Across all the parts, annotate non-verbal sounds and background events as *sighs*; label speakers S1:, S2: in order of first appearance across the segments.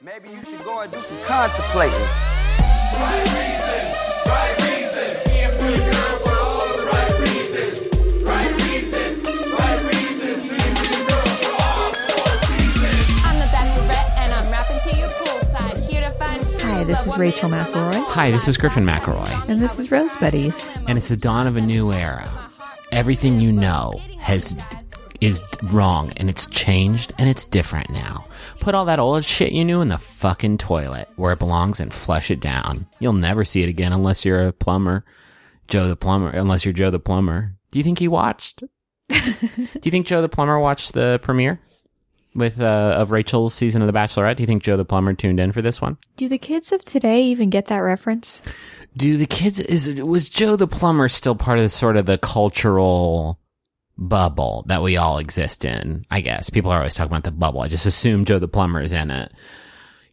S1: Maybe you should go and do some contemplating.
S2: I'm the Bachelorette, and I'm rapping to you poolside. Here to find
S3: Hi, this is Rachel McElroy.
S4: Hi, this is Griffin McElroy,
S3: And this is Rose Buddies.
S4: and it's the dawn of a new era. Everything you know has is wrong, and it's changed, and it's different now. Put all that old shit you knew in the fucking toilet where it belongs and flush it down. You'll never see it again unless you're a plumber, Joe the plumber. Unless you're Joe the plumber. Do you think he watched? *laughs* Do you think Joe the plumber watched the premiere with uh, of Rachel's season of The Bachelorette? Do you think Joe the plumber tuned in for this one?
S3: Do the kids of today even get that reference?
S4: Do the kids is was Joe the plumber still part of the sort of the cultural bubble that we all exist in? I guess people are always talking about the bubble. I just assume Joe the plumber is in it.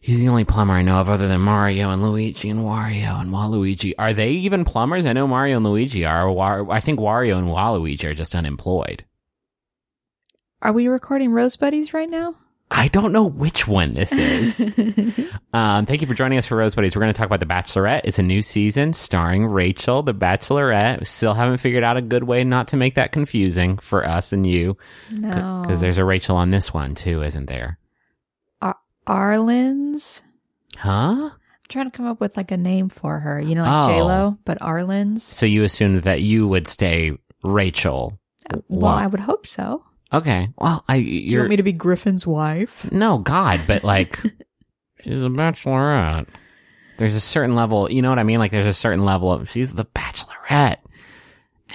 S4: He's the only plumber I know of other than Mario and Luigi and Wario and Waluigi. Are they even plumbers? I know Mario and Luigi are. I think Wario and Waluigi are just unemployed.
S3: Are we recording Rose Buddies right now?
S4: I don't know which one this is. *laughs* um, thank you for joining us for Rose Buddies. We're going to talk about The Bachelorette. It's a new season starring Rachel, The Bachelorette. We still haven't figured out a good way not to make that confusing for us and you.
S3: No.
S4: Because there's a Rachel on this one too, isn't there?
S3: Ar- Arlen's?
S4: Huh?
S3: I'm trying to come up with like a name for her. You know, like
S4: Oh.
S3: J-Lo, but Arlen's?
S4: So you assumed that you would stay Rachel.
S3: Well,
S4: Well,
S3: I would hope so.
S4: Okay. Well, I
S3: Do you
S4: you're
S3: want me to be Griffin's wife?
S4: no God, but like *laughs* she's a bachelorette. There's a certain level, you know what I mean? Like there's a certain level of she's the bachelorette.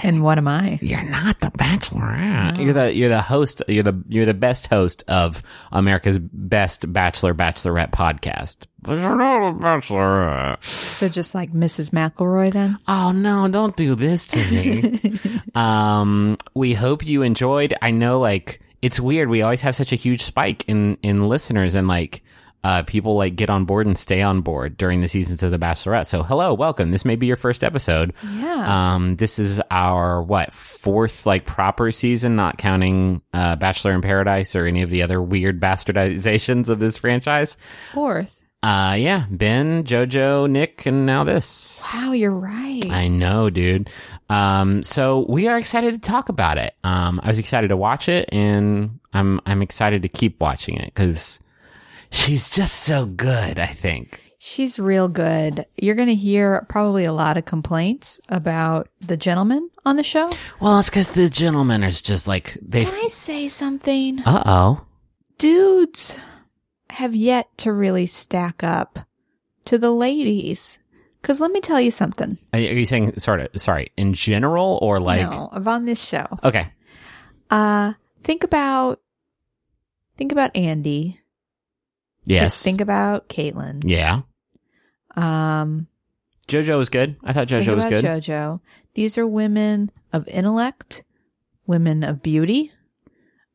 S3: And what am I?
S4: You're not the bachelorette. You're the you're the host. You're the you're the best host of America's best bachelor bachelorette podcast. But you're not a bachelorette.
S3: So just like Mrs. McElroy then?
S4: Oh no! Don't do this to me. *laughs* um, we hope you enjoyed. I know, like it's weird. We always have such a huge spike in in listeners and like. Uh, people like get on board and stay on board during the seasons of The Bachelorette. So, hello, welcome. This may be your first episode.
S3: Yeah.
S4: Um, this is our what fourth like proper season, not counting uh, Bachelor in Paradise or any of the other weird bastardizations of this franchise.
S3: Fourth.
S4: Uh, yeah, Ben, JoJo, Nick, and now this.
S3: Wow, you're right.
S4: I know, dude. Um, so we are excited to talk about it. Um, I was excited to watch it, and I'm I'm excited to keep watching it because she's just so good. I think.
S3: She's real good. You're going to hear probably a lot of complaints about the gentleman on the show.
S4: Well, it's because the gentleman is just like they.
S3: Can I say something?
S4: Uh oh.
S3: Dudes have yet to really stack up to the ladies. Cause let me tell you something.
S4: Are you saying sort of sorry in general or like
S3: no, on this show.
S4: okay?
S3: Uh, think about, think about Andy.
S4: Yes.
S3: Just think about Kaitlyn.
S4: yeah.
S3: Um,
S4: JoJo was good. I thought JoJo was good.
S3: JoJo. These are women of intellect, women of beauty,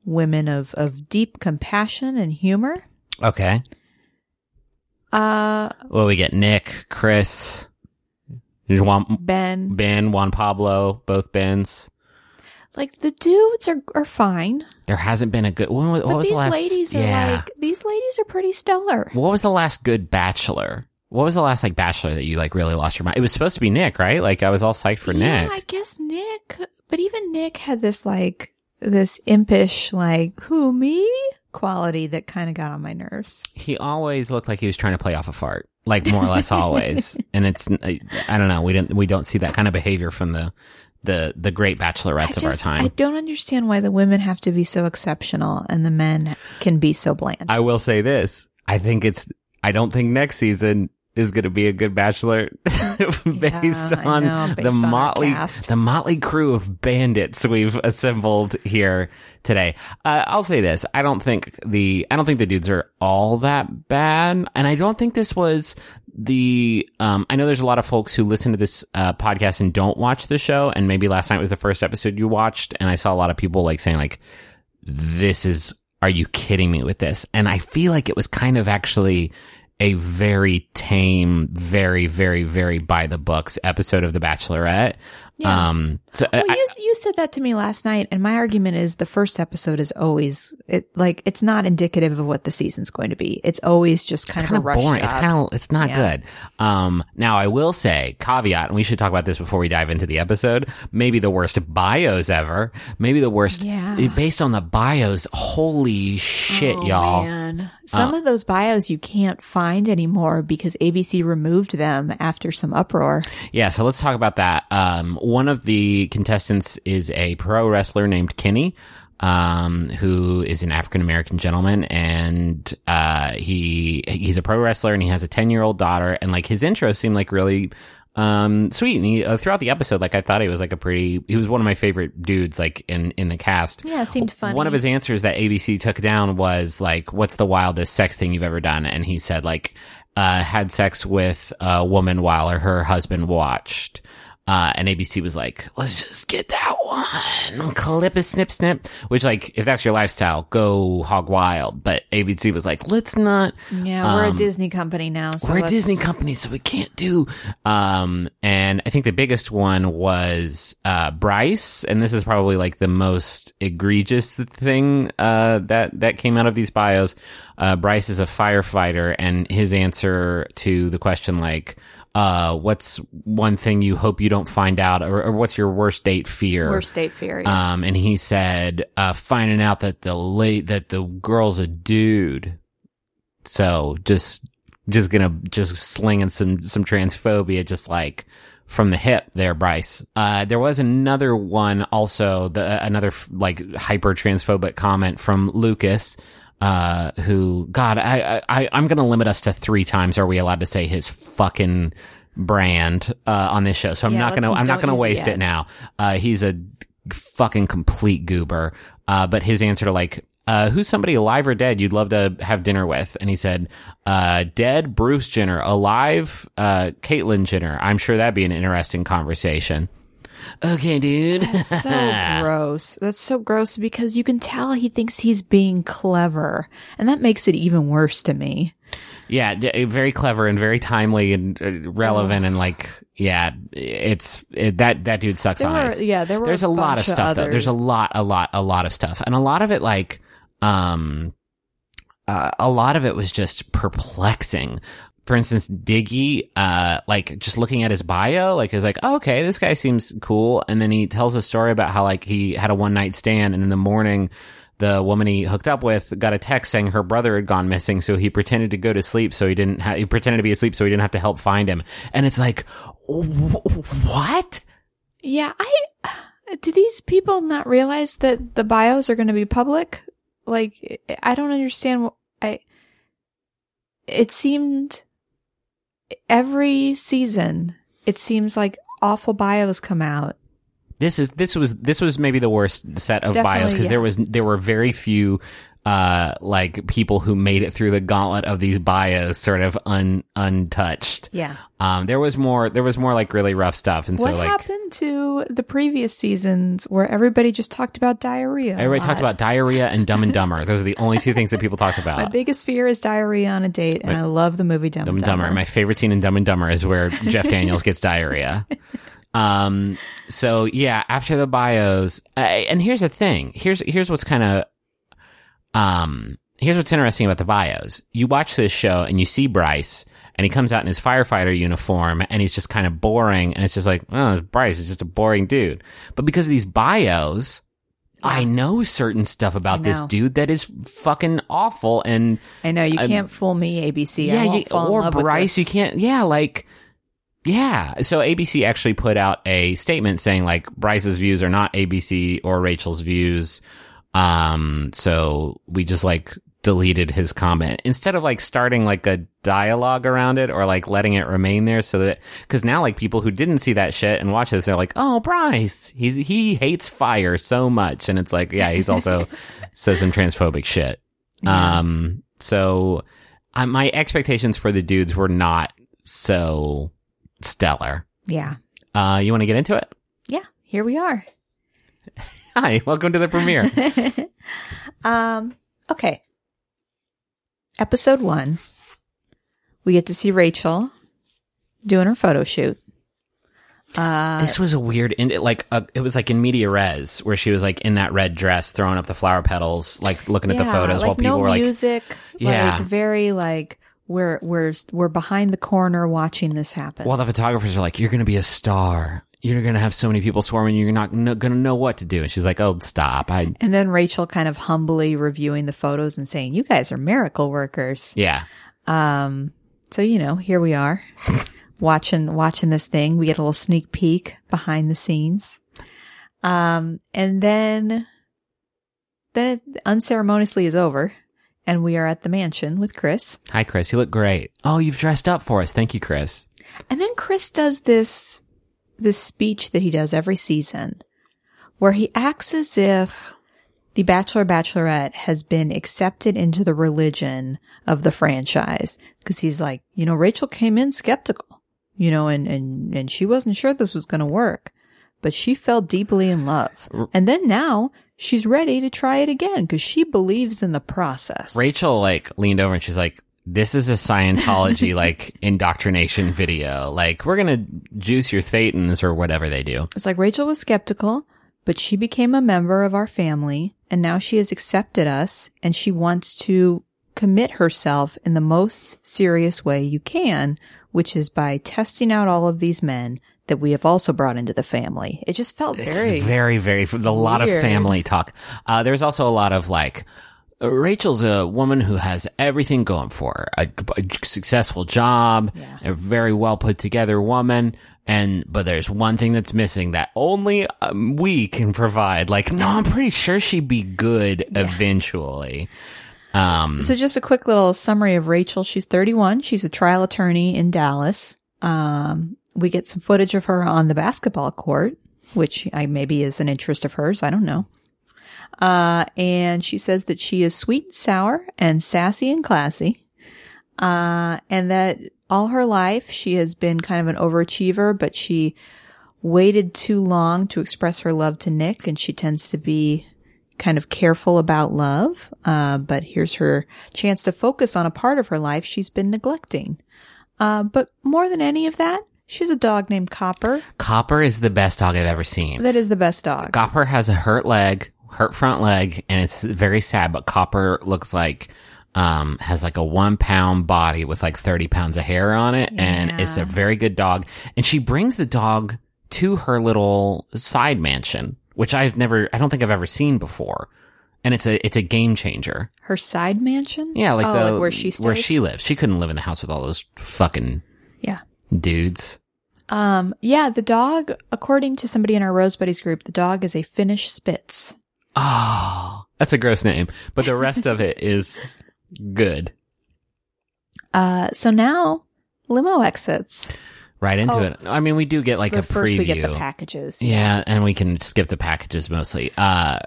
S3: women of, of deep compassion and humor.
S4: Okay.
S3: Uh,
S4: Well, we get Nick, Chris, Juan,
S3: Ben,
S4: Ben, Juan Pablo, both Bens.
S3: Like the dudes are, are fine,
S4: There hasn't been a good. When, what
S3: but
S4: was
S3: these
S4: the last?
S3: ladies are
S4: yeah.
S3: like, these ladies are pretty stellar.
S4: what was the last good Bachelor? What was the last like Bachelor that you like really lost your mind? It was supposed to be Nick, right? Like I was all psyched for
S3: yeah,
S4: Nick.
S3: I guess Nick, but even Nick had this like, this impish, like, who, me? quality that kind of got on my nerves.
S4: he always looked like he was trying to play off a fart, like more or less *laughs* always. And it's I I don't know. We didn't we don't see that kind of behavior from the the the great bachelorettes of our time.
S3: I don't understand why the women have to be so exceptional and the men can be so bland.
S4: I will say this. I think it's, I don't think next season is going to be a good bachelor *laughs* based
S3: I
S4: on
S3: know, based
S4: the
S3: on
S4: motley, the motley crew of bandits we've assembled here today. Uh, I'll say this. I don't think the, I don't think the dudes are all that bad. And I don't think this was the, um, I know there's a lot of folks who listen to this, uh, podcast and don't watch the show. And maybe last night was the first episode you watched. And I saw a lot of people like saying like, this is are you kidding me with this and i feel like it was kind of actually a very tame very very very by the books episode of the bachelorette
S3: Yeah.
S4: Um, so
S3: Well,
S4: I-
S3: you, you said that to me last night, and my argument is the first episode is always it like it's not indicative of what the season's going to be. It's always just kind of
S4: kind of boring. It's kind of it's not
S3: Yeah.
S4: good. Um, now I will say caveat, and we should talk about this before we dive into the episode. Maybe the worst bios ever. Maybe the worst.
S3: Yeah.
S4: Based on the bios, holy shit,
S3: Oh,
S4: y'all.
S3: man. Some
S4: Uh,
S3: of those bios you can't find anymore because ABC removed them after some uproar.
S4: Yeah, so let's talk about that. Um, one of the contestants is a pro wrestler named Kenny, um, who is an African American gentleman, and uh, he he's a pro wrestler, and he has a ten year old daughter, and like his intro seemed like really um sweet. And he uh, throughout the episode like i thought he was like a pretty he was one of my favorite dudes like in in the cast.
S3: Yeah, seemed funny.
S4: one of his answers that abc took down was like what's the wildest sex thing you've ever done? And he said like uh had sex with a woman while her husband watched uh, and ABC was like, let's just get that one. Clip a snip snip. Which, like, if that's your lifestyle, go hog wild. But ABC was like, let's not.
S3: Yeah, we're a
S4: Um,
S3: Disney company now. So
S4: we're a
S3: let's-
S4: Disney company, so we can't do. Um, and I think the biggest one was uh, Bryce, and this is probably like the most egregious thing uh, that that came out of these bios. Uh, Bryce is a firefighter, and his answer to the question like. Uh, what's one thing you hope you don't find out, or, or what's your worst date fear?
S3: Worst date fear. yeah.
S4: Um, and he said, uh, finding out that the late, that the girl's a dude. So just, just gonna, just slinging some, some transphobia, just like from the hip there, Bryce. Uh, there was another one also, the, another like hyper transphobic comment from Lucas. Uh, who, God, I, I, I'm gonna limit us to three times. Are we allowed to say his fucking brand, uh, on this show? So I'm
S3: Yeah,
S4: not gonna, I'm not gonna
S3: use it
S4: waste it now. Uh, he's a fucking complete goober. Uh, but his answer to like, uh, who's somebody alive or dead you'd love to have dinner with? And he said, uh, dead Bruce Jenner, alive, uh, Caitlyn Jenner. I'm sure that'd be an interesting conversation. Okay, dude.
S3: so *laughs* gross. That's so gross because you can tell he thinks he's being clever, and that makes it even worse to me.
S4: yeah, d- very clever and very timely and uh, relevant and like, yeah, it's it, that that dude sucks
S3: There
S4: on
S3: were-
S4: ice.
S3: yeah, there were
S4: There's
S3: a
S4: a, lot of
S3: bunch of
S4: stuff though. There's a lot, a lot, a lot of stuff, and a lot of it like, um, uh, a lot of it was just perplexing. For instance, Diggy, uh, like just looking at his bio, like is like, oh, okay, this guy seems cool. And then he tells a story about how like he had a one night stand and in the morning, the woman he hooked up with got a text saying her brother had gone missing. So he pretended to go to sleep. So he didn't ha- he pretended to be asleep. So he didn't have to help find him. And it's like, wh- what?
S3: Yeah, I do these people not realize that the bios are going to be public? Like, I don't understand. I it seemed every season it seems like awful bios come out.
S4: This is this was this was maybe the worst set of
S3: Definitely,
S4: bios because
S3: yeah.
S4: there was there were very few uh like people who made it through the gauntlet of these bios sort of un untouched.
S3: Yeah.
S4: Um there was more there was more like really rough stuff and
S3: what
S4: so like
S3: happened to the previous seasons where everybody just talked about diarrhea?
S4: everybody talked about diarrhea and dumb and dumber. Those are the only two things that people talked *laughs* about.
S3: My biggest fear is diarrhea on a date, and I love the movie Dumb,
S4: Dumb
S3: and
S4: and Dumber. My favorite scene in Dumb and Dumber is where *laughs* Jeff Daniels gets diarrhea. Um. So yeah, after the bios, uh, and here's the thing. Here's here's what's kind of, um. Here's what's interesting about the bios. You watch this show and you see Bryce, and he comes out in his firefighter uniform, and he's just kind of boring, and it's just like, oh, it's Bryce. It's just a boring dude. But because of these bios. I know certain stuff about this dude that is fucking awful and
S3: I know you can't fool me, ABC. I
S4: yeah, you, or Bryce, you can't. Yeah, like yeah. So ABC actually put out a statement saying like Bryce's views are not ABC or Rachel's views. Um, so we just like deleted his comment instead of like starting like a dialogue around it or like letting it remain there so that because now like people who didn't see that shit and watch this they're like oh bryce he's he hates fire so much and it's like yeah he's also *laughs* says some transphobic shit um so I, my expectations for the dudes were not so stellar
S3: Yeah.
S4: uh you want to get into it
S3: Yeah. Here we are. *laughs*
S4: hi welcome to the premiere *laughs*
S3: Um, okay. Episode one. We get to see Rachel doing her photo shoot.
S4: this was a weird, in, like uh, it was like in media res where she was like in that red dress, throwing up the flower petals, like looking at the photos
S3: like
S4: while people
S3: no
S4: were like,
S3: music.
S4: Yeah.
S3: like very like we're we're we're behind the corner watching this happen.
S4: while the photographers are like, "You're going to be a star. You're going to have so many people swarming. You're not going to know what to do." And she's like, "Oh, stop! I
S3: and then Rachel kind of humbly reviewing the photos and saying, "You guys are miracle workers."
S4: yeah."
S3: Um, so you know, here we are *laughs* watching watching this thing. We get a little sneak peek behind the scenes. Um, and then then it unceremoniously is over, and we are at the mansion with Chris.
S4: Hi, Chris. You look great. Oh, you've dressed up for us. Thank you, Chris.
S3: And then Chris does this this speech that he does every season where he acts as if the Bachelor Bachelorette has been accepted into the religion of the franchise because he's like, you know, Rachel came in skeptical, you know, and and and she wasn't sure this was going to work, but she fell deeply in love. And then now she's ready to try it again because she believes in the process.
S4: Rachel like leaned over and she's like, "This is a Scientology *laughs* like indoctrination video. Like, we're gonna juice your thetans or whatever they do."
S3: It's like Rachel was skeptical, but she became a member of our family and now she has accepted us and she wants to commit herself in the most serious way you can, which is by testing out all of these men that we have also brought into the family. It just felt very,
S4: It's very, very, a lot of family talk. Uh, there's also a lot of like, Rachel's a woman who has everything going for her. A, a successful job, a very well put together woman. And, but there's one thing that's missing that only um, we can provide. Like, no, I'm pretty sure she'd be good eventually. Um,
S3: So just a quick little summary of Rachel. She's 31. She's a trial attorney in Dallas. Um, we get some footage of her on the basketball court, which I, maybe is an interest of hers. I don't know. Uh, and she says that she is sweet and sour and sassy and classy. Uh, and that all her life she has been kind of an overachiever, but she waited too long to express her love to Nick and she tends to be kind of careful about love. Uh, but here's her chance to focus on a part of her life she's been neglecting. Uh, but more than any of that, she's a dog named Copper.
S4: Copper is the best dog I've ever seen.
S3: That is the best dog.
S4: Copper has a hurt leg, hurt front leg, and it's very sad. But Copper looks like um has like a one pound body with like thirty pounds of hair on it, and it's a very good dog. And she brings the dog to her little side mansion, which I've never, I don't think I've ever seen before. And it's a it's a game changer.
S3: Her side mansion?
S4: Yeah, like
S3: Oh,
S4: the
S3: where she stays?
S4: where she lives. She couldn't live in the house with all those fucking
S3: Yeah.
S4: dudes.
S3: Um, yeah, the dog, according to somebody in our Rose Buddies group, the dog is a Finnish Spitz.
S4: Oh, that's a gross name, but the rest of it is good.
S3: Uh, so now limo exits.
S4: Right into
S3: Oh.
S4: it. I mean, we do get like a
S3: first
S4: preview.
S3: we get the packages.
S4: yeah, and we can skip the packages mostly. Uh,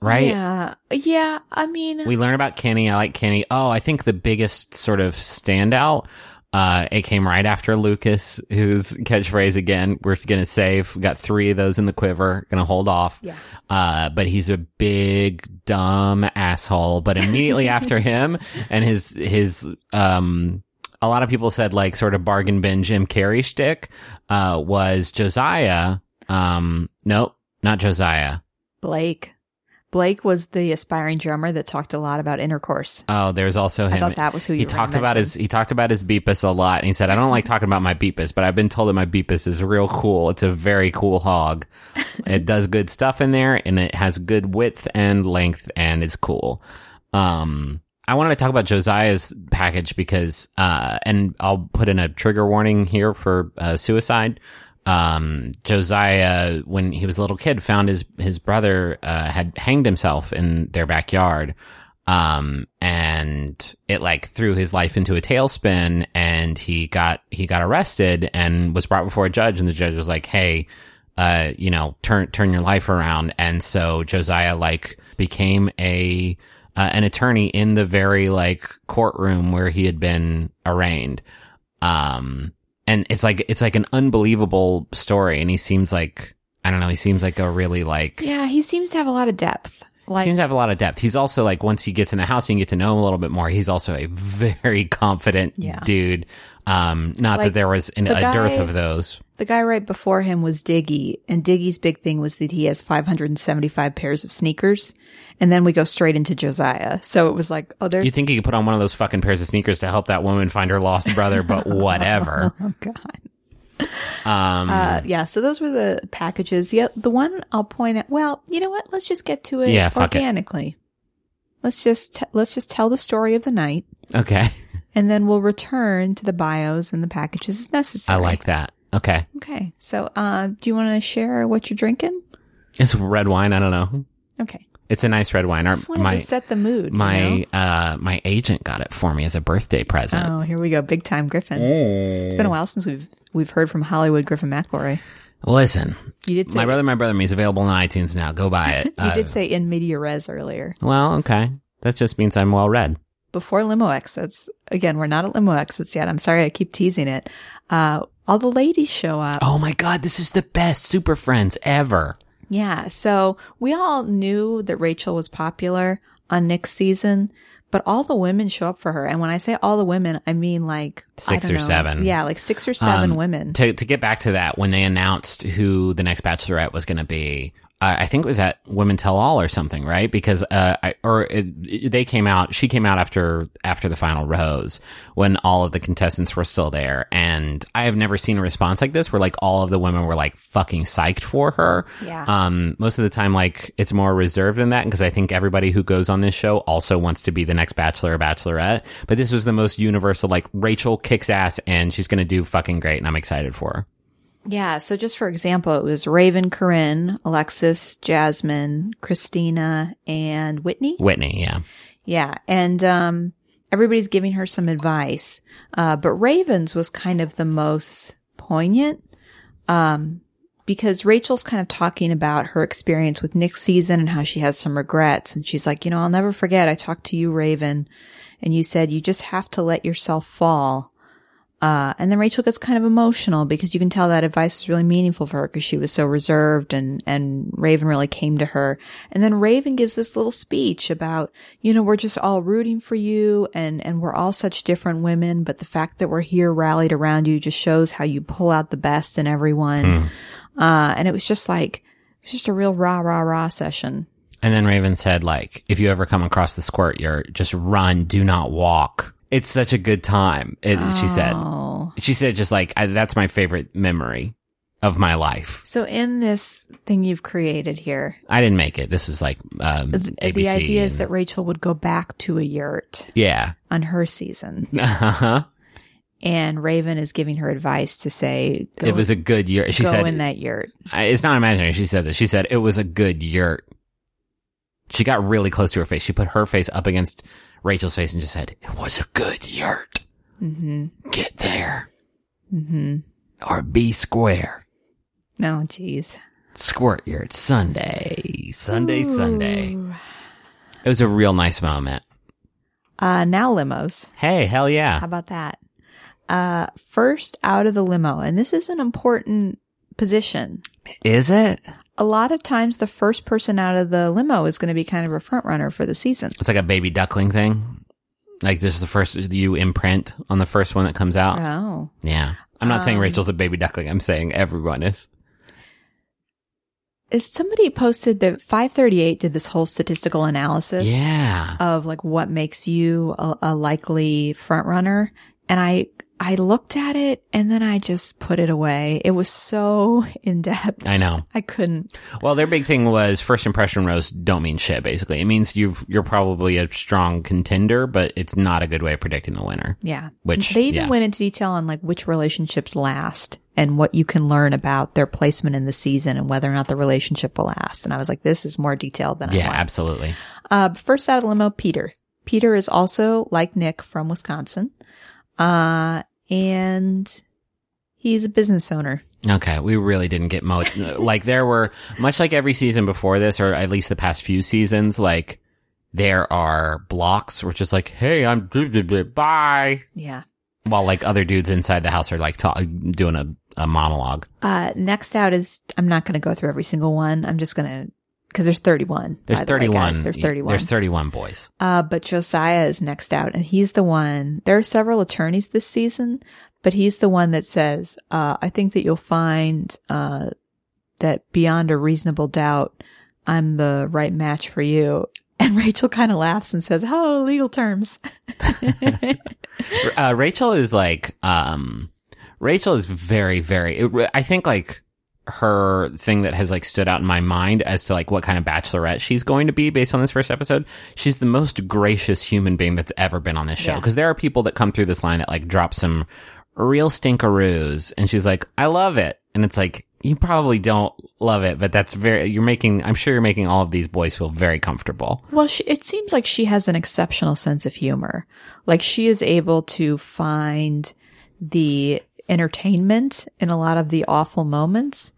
S4: right?
S3: Yeah. Yeah. I mean,
S4: We learn about Kenny. I like Kenny. Oh, I think the biggest sort of standout. Uh, it came right after Lucas, whose catchphrase again, we're going to save. Got three of those in the quiver. Going to hold off.
S3: Yeah.
S4: Uh, but he's a big, dumb asshole. But immediately *laughs* after him and his, his, um, a lot of people said like sort of bargain bin Jim Carrey shtick, uh, was Josiah. Um, nope, not Josiah.
S3: Blake. Blake was the aspiring drummer that talked a lot about intercourse.
S4: Oh, there's also him.
S3: I thought that was who
S4: he talked about
S3: mention.
S4: his he talked about his beepus a lot, and he said, "I don't like talking about my beepus, but I've been told that my beepus is real cool. It's a very cool hog. *laughs* it does good stuff in there, and it has good width and length, and it's cool." Um, I wanted to talk about Josiah's package because, uh, and I'll put in a trigger warning here for uh, suicide. Um, Josiah, when he was a little kid, found his his brother uh, had hanged himself in their backyard. Um, and it like threw his life into a tailspin, and he got he got arrested and was brought before a judge, and the judge was like, "Hey, uh, you know, turn turn your life around." And so Josiah like became a uh, an attorney in the very like courtroom where he had been arraigned. Um, and it's like it's like an unbelievable story, and he seems like I don't know, he seems like a really like
S3: Yeah, he seems to have a lot of depth. Like,
S4: Seems to have a lot of depth. He's also like once he gets in the house, you can get to know him a little bit more. He's also a *laughs* very confident
S3: Yeah.
S4: dude. Um, not
S3: Like,
S4: that there was an,
S3: the
S4: a dearth of those.
S3: the guy right before him was Diggy, and Diggy's big thing was that he has 575 pairs of sneakers. And then we go straight into Josiah. So it was like, oh, there's.
S4: You think he could put on one of those fucking pairs of sneakers to help that woman find her lost brother, but *laughs* whatever.
S3: Oh, God.
S4: Um,
S3: Uh, yeah, so those were the packages. Yeah. the one I'll point at. Well, you know what? Let's just get to it
S4: Yeah, fuck it.
S3: organically. Let's just t- let's just tell the story of the night,
S4: okay. *laughs*
S3: and then we'll return to the bios and the packages as necessary.
S4: I like that. Okay.
S3: Okay, so uh, do you want to share what you're drinking?
S4: It's red wine. I don't know.
S3: Okay,
S4: It's a nice red wine. Our,
S3: just wanted
S4: my,
S3: to set the mood. you
S4: my,
S3: know?
S4: uh, my agent got it for me as a birthday present.
S3: oh, here we go, big time Griffin. It's been a while since we've we've heard from Hollywood Griffin McElroy.
S4: Listen,
S3: You did say
S4: my brother, my brother, me is available on iTunes now. Go buy it. *laughs*
S3: you
S4: Uh,
S3: did say in media res earlier.
S4: well, okay. That just means I'm well read.
S3: Before limo exits. Again, we're not at limo exits yet. I'm sorry I keep teasing it. Uh, all the ladies show up.
S4: Oh my God, this is the best Super Friends ever.
S3: Yeah. So we all knew that Rachel was popular on Nick's season, but all the women show up for her. And when I say all the women, I mean like I
S4: Six
S3: don't
S4: or
S3: know.
S4: seven.
S3: Yeah, like six or seven
S4: Um,
S3: women.
S4: To, to get back to that, when they announced who the next Bachelorette was going to be, I I think it was at Women Tell All or something, right? Because, uh, I, or it, they came out, she came out after, after the final rose when all of the contestants were still there. And I have never seen a response like this where like all of the women were like fucking psyched for her.
S3: Yeah.
S4: Um, most of the time, like it's more reserved than that because I think everybody who goes on this show also wants to be the next Bachelor or Bachelorette. But this was the most universal, like Rachel kicks ass and she's going to do fucking great. And I'm excited for her.
S3: Yeah. So just for example, it was Raven, Corinne, Alexis, Jasmine, Christina, and Whitney.
S4: Whitney, yeah.
S3: Yeah. And, um, everybody's giving her some advice. Uh, but Ravens was kind of the most poignant. Um, because Rachel's kind of talking about her experience with Nick's season and how she has some regrets. And she's like, you know, I'll never forget. I talked to you, Raven, and you said you just have to let yourself fall. Uh, and then Rachel gets kind of emotional because you can tell that advice was really meaningful for her because she was so reserved and, and Raven really came to her. And then Raven gives this little speech about, you know, we're just all rooting for you and, and we're all such different women, but the fact that we're here rallied around you just shows how you pull out the best in everyone. Uh, and it was just like, it was just a real rah, rah, rah session.
S4: And then Raven said, like, if you ever come across the squirt, you're just run, do not walk. It's such a good time. It, She said,
S3: Oh.
S4: she said, just like, I, that's my favorite memory of my life.
S3: So in this thing you've created here,
S4: I didn't make it. This is like, um,
S3: the, the idea is that Rachel would go back to a yurt
S4: yeah.
S3: on her season. *laughs*
S4: Uh-huh.
S3: And Raven is giving her advice to say, go,
S4: It was a good year. She said,
S3: go
S4: said,
S3: in that yurt.
S4: I, it's not imaginary. She said this. She said it was a good yurt. She got really close to her face. She put her face up against Rachel's face and just said, "It was a good yurt.
S3: Mm-hmm.
S4: Get there
S3: Mm-hmm.
S4: or be square.
S3: No, jeez.
S4: Squirt yurt Sunday, Sunday, Sunday." It was a real nice moment.
S3: Uh, now limos.
S4: Hey, hell yeah!
S3: How about that? Uh, first out of the limo, and this is an important position.
S4: Is it?
S3: A lot of times, the first person out of the limo is going to be kind of a front runner for the season.
S4: It's like a baby duckling thing. Like this is the first you imprint on the first one that comes out.
S3: Oh,
S4: Yeah. I'm not saying
S3: Um,
S4: Rachel's a baby duckling. I'm saying everyone is.
S3: is somebody posted that 538 did this whole statistical analysis?
S4: Yeah.
S3: of like what makes you a, a likely front runner. And I, I looked at it and then I just put it away. It was so *laughs* in depth.
S4: I know.
S3: I couldn't.
S4: Well, their big thing was first impression roasts don't mean shit. Basically, it means you've you're probably a strong contender, but it's not a good way of predicting the winner.
S3: Yeah.
S4: Which,
S3: they even
S4: yeah.
S3: went into detail on like which relationships last and what you can learn about their placement in the season and whether or not the relationship will last. And I was like, this is more detailed than I
S4: Yeah,
S3: want.
S4: absolutely.
S3: Uh, first out of the limo, Peter. Peter is also like Nick from Wisconsin. Uh, and he's a business owner.
S4: Okay, we really didn't get mo *laughs* like there were much like every season before this, or at least the past few seasons. Like there are blocks which is like, "Hey, I'm *laughs* bye,"
S3: Yeah.
S4: while like other dudes inside the house are like ta- doing a, a monologue.
S3: Uh, next out is, I'm not going to go through every single one. I'm just going to because there's 31.
S4: There's
S3: by the way,
S4: 31.
S3: guys. There's 31.
S4: There's 31 boys.
S3: Uh, but Josiah is next out, and he's the one. There are several attorneys this season, but he's the one that says, uh, "I think that you'll find uh, that beyond a reasonable doubt, I'm the right match for you." *laughs* And Rachel kind of laughs and says, "Oh, legal terms." *laughs*
S4: uh, Rachel is like, um, Rachel is very, very, I think like her thing that has like stood out in my mind as to like what kind of bachelorette she's going to be based on this first episode. She's the most gracious human being that's ever been on this show.
S3: Yeah.
S4: Cause there are people that come through this line that like drop some real stinkeroos and she's like, I love it. And it's like, you probably don't love it, but that's very, you're making, I'm sure you're making all of these boys feel very comfortable.
S3: Well, she, it seems like she has an exceptional sense of humor. Like she is able to find the entertainment in a lot of the awful moments,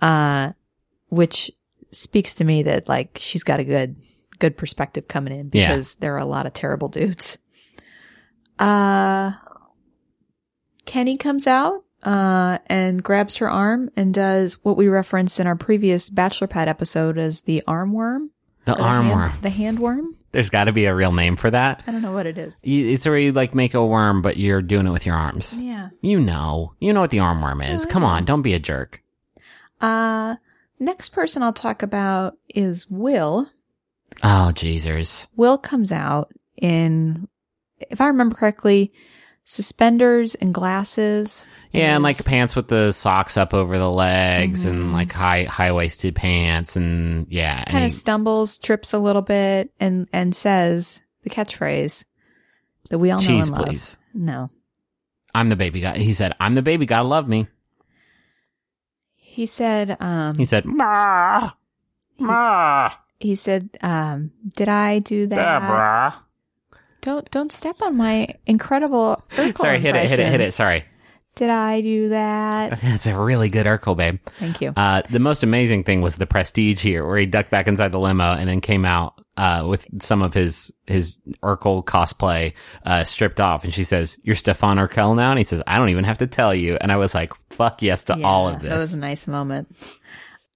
S3: uh, which speaks to me that like she's got a good, good perspective coming in
S4: Yeah.
S3: because there are a lot of terrible dudes. Uh, Kenny comes out, uh, and grabs her arm and does what we referenced in our previous Bachelor Pad episode as the arm worm.
S4: The arm
S3: hand-
S4: worm.
S3: The hand worm?
S4: There's got to be a real name for that.
S3: I don't know what it is.
S4: It's where you like make a worm, but you're doing it with your arms.
S3: Yeah.
S4: You know, you know what the arm worm is. Come on, don't be a jerk.
S3: Uh, next person I'll talk about is Will.
S4: Oh, Jesus.
S3: Will comes out in, if I remember correctly, suspenders and glasses.
S4: Yeah, and like pants with the socks up over the legs, and
S3: Mhm.
S4: like high high waisted pants, and yeah, and
S3: kind
S4: he-
S3: of stumbles, trips a little bit, and and says the catchphrase that we all know and love.
S4: please.
S3: No,
S4: I'm the baby guy. He said, "I'm the baby. Gotta love me."
S3: He said. Um,
S4: He said, "Ma, ma,
S3: he said, um, "Did I do that?
S4: Deborah."
S3: Don't don't step on my incredible." *laughs* Urkel
S4: Sorry, hit it, hit it, hit it. Sorry,
S3: Did I do that? *laughs*
S4: that's a really good Urkel, babe.
S3: Thank you.
S4: Uh, the most amazing thing was the prestige here, where he ducked back inside the limo and then came out uh, with some of his his Urkel cosplay uh, stripped off, and she says, "You're Stefan Urquelle now," and he says, "I don't even have to tell you." And I was like, "Fuck yes to all of this."
S3: That was a nice moment.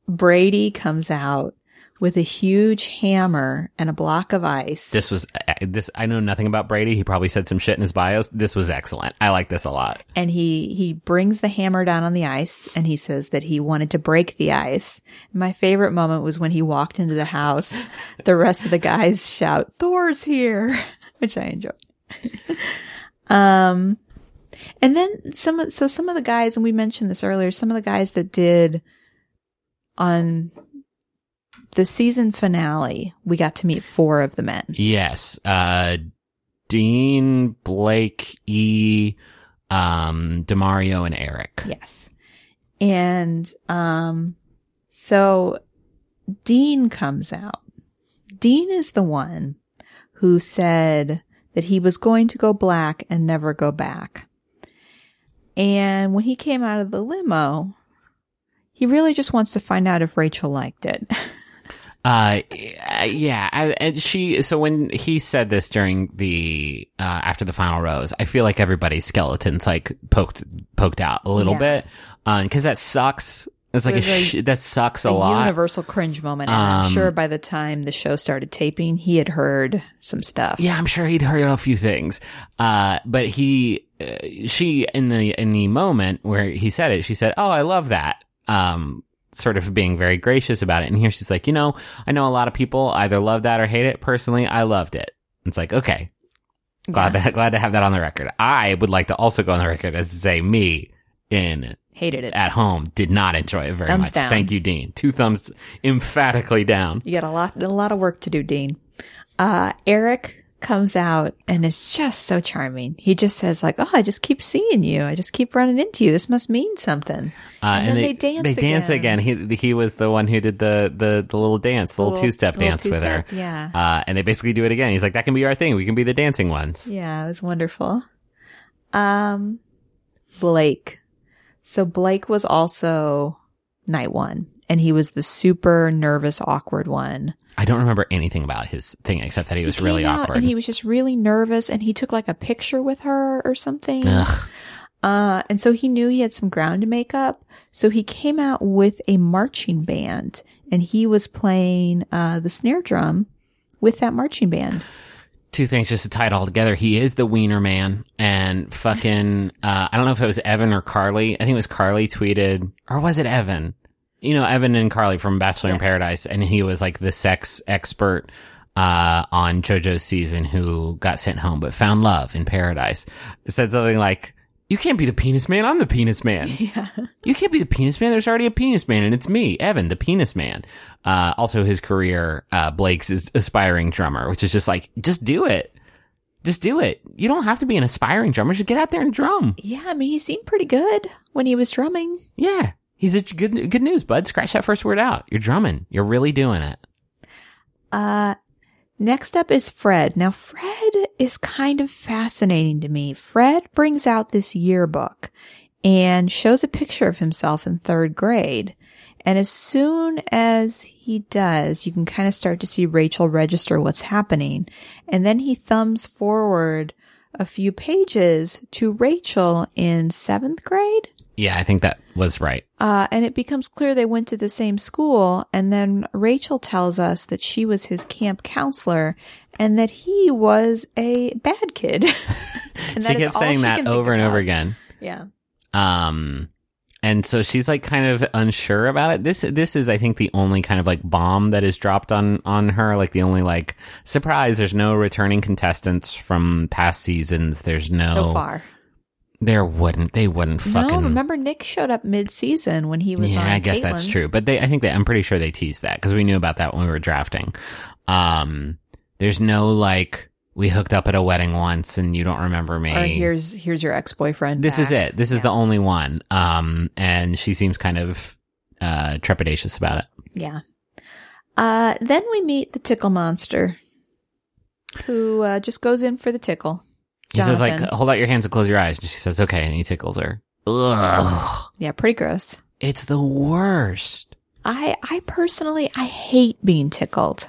S3: Brady comes out with a huge hammer and a block of ice.
S4: This was this. I know nothing about Brady. He probably said some shit in his bios. This was excellent. I like this a lot.
S3: and he he brings the hammer down on the ice and he says that he wanted to break the ice. My favorite moment was when he walked into the house. *laughs* The rest of the guys shout, "Thor's here," *laughs* which I enjoyed. *laughs* um and then some so some of the guys and we mentioned this earlier, some of the guys that did on the season finale, we got to meet four of the men.
S4: Yes, uh, Dean, Blake, E, um, Demario, and Eric.
S3: Yes. And um so Dean comes out. Dean is the one who said that he was going to go black and never go back. And when he came out of the limo, he really just wants to find out if Rachel liked it. *laughs*
S4: Uh, yeah, I, and she. So when he said this during the uh, after the final rose, I feel like everybody's skeletons like poked poked out a little
S3: Yeah.
S4: bit, because that sucks. It's like a,
S3: was a-
S4: sh- that sucks a,
S3: a
S4: lot.
S3: universal cringe moment. And I'm
S4: Um,
S3: sure by the time the show started taping, he had heard some stuff.
S4: Yeah, I'm sure he'd heard a few things. Uh, but he, uh, she, in the, in the moment where he said it, she said, Oh, I love that. Um, sort of being very gracious about it. And here she's like, you know, I know a lot of people either love that or hate it. Personally, I loved it. It's like, okay. Glad to, *laughs* glad to have that on the record. I would like to also go on the record as to say me in
S3: Hated it.
S4: at home did not enjoy it very
S3: Thumbs
S4: much.
S3: down.
S4: Thank you, Dean. Two thumbs emphatically down.
S3: You got a lot, a lot of work to do, Dean. Uh, Eric comes out and is just so charming. He just says like, "Oh, I just keep seeing you. I just keep running into you. This must mean something."
S4: Uh,
S3: And then they dance
S4: They dance again.
S3: again.
S4: He he was the one who did the the, the little dance, the little,
S3: Little-
S4: two step dance with her.
S3: yeah.
S4: Uh, and they basically do it again. He's like, that can be our thing. We can be the dancing ones.
S3: Yeah, it was wonderful. Um, Blake. So Blake was also night one, and he was the super nervous, awkward one.
S4: I don't remember anything about his thing except that he was
S3: He
S4: really awkward.
S3: and he was just really nervous, and he took like a picture with her or something.
S4: Ugh.
S3: Uh, and so he knew he had some ground to make up. So he came out with a marching band and he was playing, uh, the snare drum with that marching band.
S4: Two things just to tie it all together. He is the wiener man and fucking, uh, I don't know if it was Evan or Carly. I think it was Carly tweeted, or was it Evan? You know, Evan and Carly from Bachelor in Paradise. And he was like the sex expert, uh, on JoJo's season who got sent home but found love in paradise. It said something like, you can't be the penis man. I'm the penis man. *laughs*
S3: Yeah.
S4: You can't be the penis man. There's already a penis man, and it's me, Evan, the penis man. Uh, also, his career, uh, Blake's is aspiring drummer, which is just like, just do it. Just do it. You don't have to be an aspiring drummer. Just get out there and drum.
S3: Yeah. I mean, he seemed pretty good when he was drumming.
S4: Yeah. He's a good, good news, bud. Scratch that first word out. You're drumming. You're really doing it.
S3: Uh, next up is Fred. Now, Fred is kind of fascinating to me. Fred brings out this yearbook and shows a picture of himself in third grade. And as soon as he does, you can kind of start to see Rachel register what's happening. And then he thumbs forward a few pages to Rachel in seventh grade.
S4: Yeah, I think that was right.
S3: Uh, and it becomes clear they went to the same school. And then Rachel tells us that she was his camp counselor and that he was a bad kid. *laughs* and
S4: she kept saying
S3: she
S4: that over and over again.
S3: Yeah.
S4: Um, and so she's like kind of unsure about it. This, this is, I think, the only kind of like bomb that is dropped on, on her. Like the only like surprise. There's no returning contestants from past seasons. There's no,
S3: So far.
S4: There wouldn't, they wouldn't fucking.
S3: No, remember Nick showed up mid season when he was
S4: yeah, I guess that's true. But they, I think that I'm pretty sure they teased that because we knew about that when we were drafting. Um, there's no like, we hooked up at a wedding once and you don't remember me.
S3: Or here's here's your ex boyfriend.
S4: This is it. This is the only one. Um, and she seems kind of uh trepidatious about it.
S3: Yeah. Uh, then we meet the tickle monster, who uh, just goes in for the tickle.
S4: He says like, "Hold out your hands and close your eyes." And she says, "Okay," and he tickles her. Ugh,
S3: Yeah, pretty gross.
S4: it's the worst.
S3: I I personally I hate being tickled.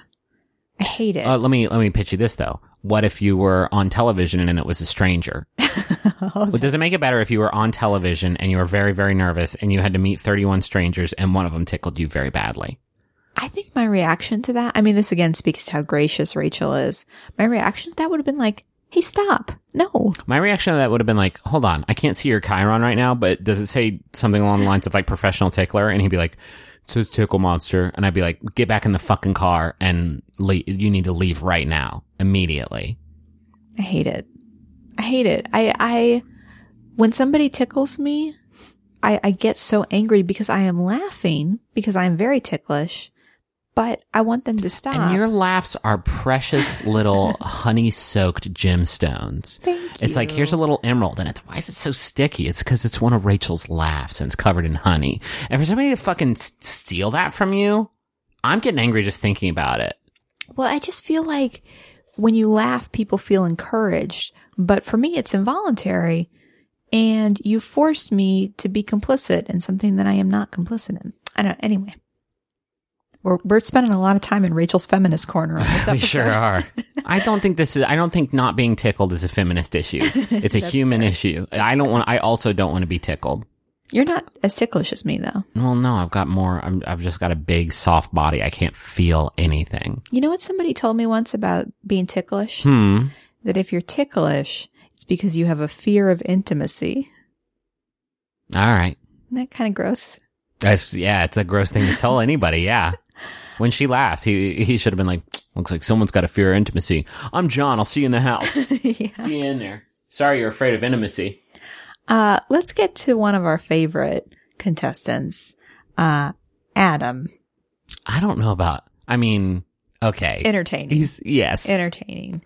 S3: I hate it.
S4: Uh, let me let me pitch you this though. What if you were on television and it was a stranger? *laughs*
S3: Oh,
S4: Well, does it make it better if you were on television and you were very very nervous and you had to meet 31 strangers and one of them tickled you very badly?
S3: I think my reaction to that, I mean, this again speaks to how gracious Rachel is. My reaction to that would have been like, hey, stop. No.
S4: My reaction to that would have been like, hold on, I can't see your chyron right now, but does it say something along the lines of like professional tickler? And he'd be like, it says tickle monster. And I'd be like, get back in the fucking car and le- you need to leave right now, immediately.
S3: I hate it. I hate it. I, I, when somebody tickles me, I, I get so angry because I am laughing because I am very ticklish, but I want them to stop.
S4: And your laughs are precious little *laughs* honey soaked gemstones.
S3: Thank you.
S4: It's like, here's a little emerald. And it's, why is it so sticky? It's because it's one of Rachel's laughs and it's covered in honey. And for somebody to fucking steal that from you, I'm getting angry just thinking about it.
S3: Well, I just feel like when you laugh, people feel encouraged. But for me, it's involuntary. And you force me to be complicit in something that I am not complicit in. I don't, anyway. We're, we're spending a lot of time in Rachel's feminist corner on this *laughs* episode.
S4: We sure are. *laughs* I don't think this is. I don't think not being tickled is a feminist issue. *laughs* It's a human
S3: fair.
S4: issue. I don't want. I also don't want to be tickled.
S3: You're not as ticklish as me, though.
S4: Well, no, I've got more. I'm, I've just got a big, soft body. I can't feel anything.
S3: You know what somebody told me once about being ticklish?
S4: Hmm.
S3: That if you're ticklish, it's because you have a fear of intimacy.
S4: All right.
S3: Isn't that kind of gross?
S4: That's yeah. It's a gross thing to tell anybody. Yeah. When she laughed, he he should have been like, "Looks like someone's got a fear of intimacy." I'm John. I'll see you in the house. *laughs*
S3: yeah.
S4: see you in there. Sorry, you're afraid of intimacy.
S3: Uh, let's get to one of our favorite contestants, uh, Adam.
S4: I don't know about. I mean, okay.
S3: Entertaining.
S4: He's yes.
S3: entertaining.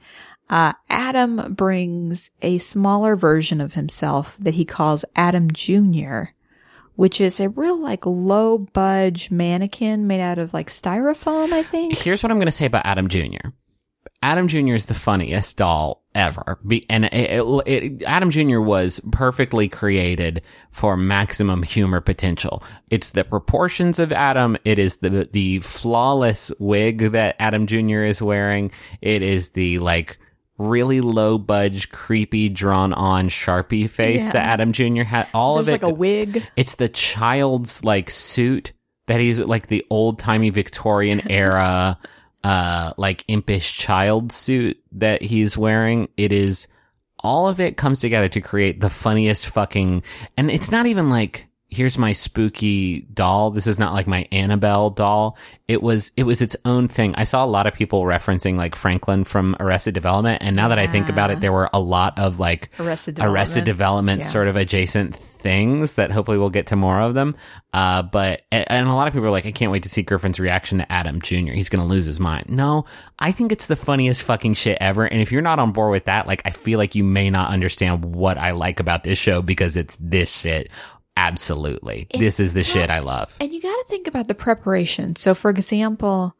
S3: Uh, Adam brings a smaller version of himself that he calls Adam Jr., which is a real like low budge mannequin made out of like styrofoam, I think.
S4: Here's what I'm going to say about Adam Jr. Adam Jr. is the funniest doll ever. And it, it, it, Adam Jr. was perfectly created for maximum humor potential. It's the proportions of Adam. It is the, the flawless wig that Adam Jr. is wearing. It is the like, really low budge, creepy, drawn on Sharpie face
S3: Yeah.
S4: that Adam Jr. had. All
S3: There's
S4: of it.
S3: It's like a wig.
S4: it's the child's like suit that he's like the old timey Victorian *laughs* era, uh, like impish child suit that he's wearing. It is all of it comes together to create the funniest fucking, and it's not even like, here's my spooky doll. This is not like my Annabelle doll. It was, it was its own thing. I saw a lot of people referencing like Franklin from Arrested Development. And now that I think about it, there were a lot of like
S3: Arrested
S4: Arrested
S3: Development.
S4: Development
S3: Yeah.
S4: sort of adjacent things that hopefully we'll get to more of them. Uh, but, and a lot of people are like, I can't wait to see Griffin's reaction to Adam Jr. He's going to lose his mind. No, I think it's the funniest fucking shit ever. And if you're not on board with that, like, I feel like you may not understand what I like about this show because it's this shit. Absolutely. this is the shit I love.
S3: And you got to think about the preparation. So, for example,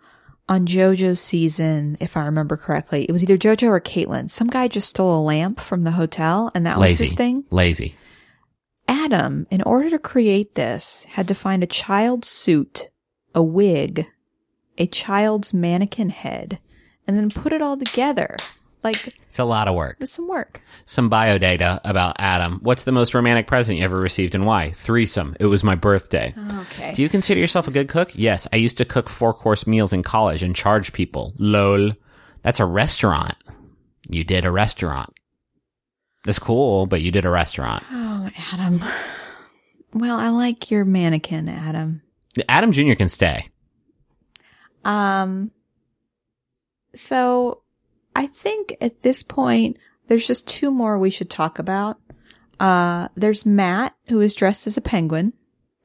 S3: on JoJo's season, if I remember correctly, it was either JoJo or Kaitlyn. Some guy just stole a lamp from the hotel, and that was
S4: Lazy.
S3: his thing.
S4: Lazy.
S3: Adam, in order to create this, had to find a child's suit, a wig, a child's mannequin head, and then put it all together. Like,
S4: It's a lot of work.
S3: it's some work.
S4: Some bio data about Adam. What's the most romantic present you ever received and why? Threesome. It was my birthday.
S3: Okay.
S4: Do you consider yourself a good cook? Yes, I used to cook four course meals in college and charge people. Lol. That's a restaurant. You did a restaurant. That's cool, but you did a restaurant.
S3: oh, Adam. Well, I like your mannequin, Adam.
S4: Adam Jr. can stay.
S3: Um, so I think at this point, there's just two more we should talk about. Uh, there's Matt, who is dressed as a penguin.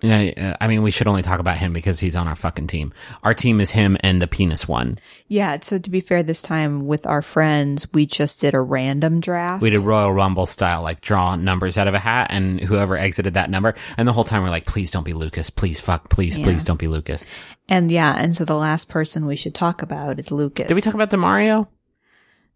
S4: Yeah, I mean, we should only talk about him because he's on our fucking team. Our team is him and the penis one.
S3: Yeah. So to be fair, this time with our friends, we just did a random draft.
S4: We did Royal Rumble style, like draw numbers out of a hat, and whoever exited that number. And the whole time we're like, please don't be Lucas. Please fuck. Please,
S3: Yeah.
S4: please don't be Lucas.
S3: And yeah. And so the last person we should talk about is Lucas.
S4: Did we talk about Demario?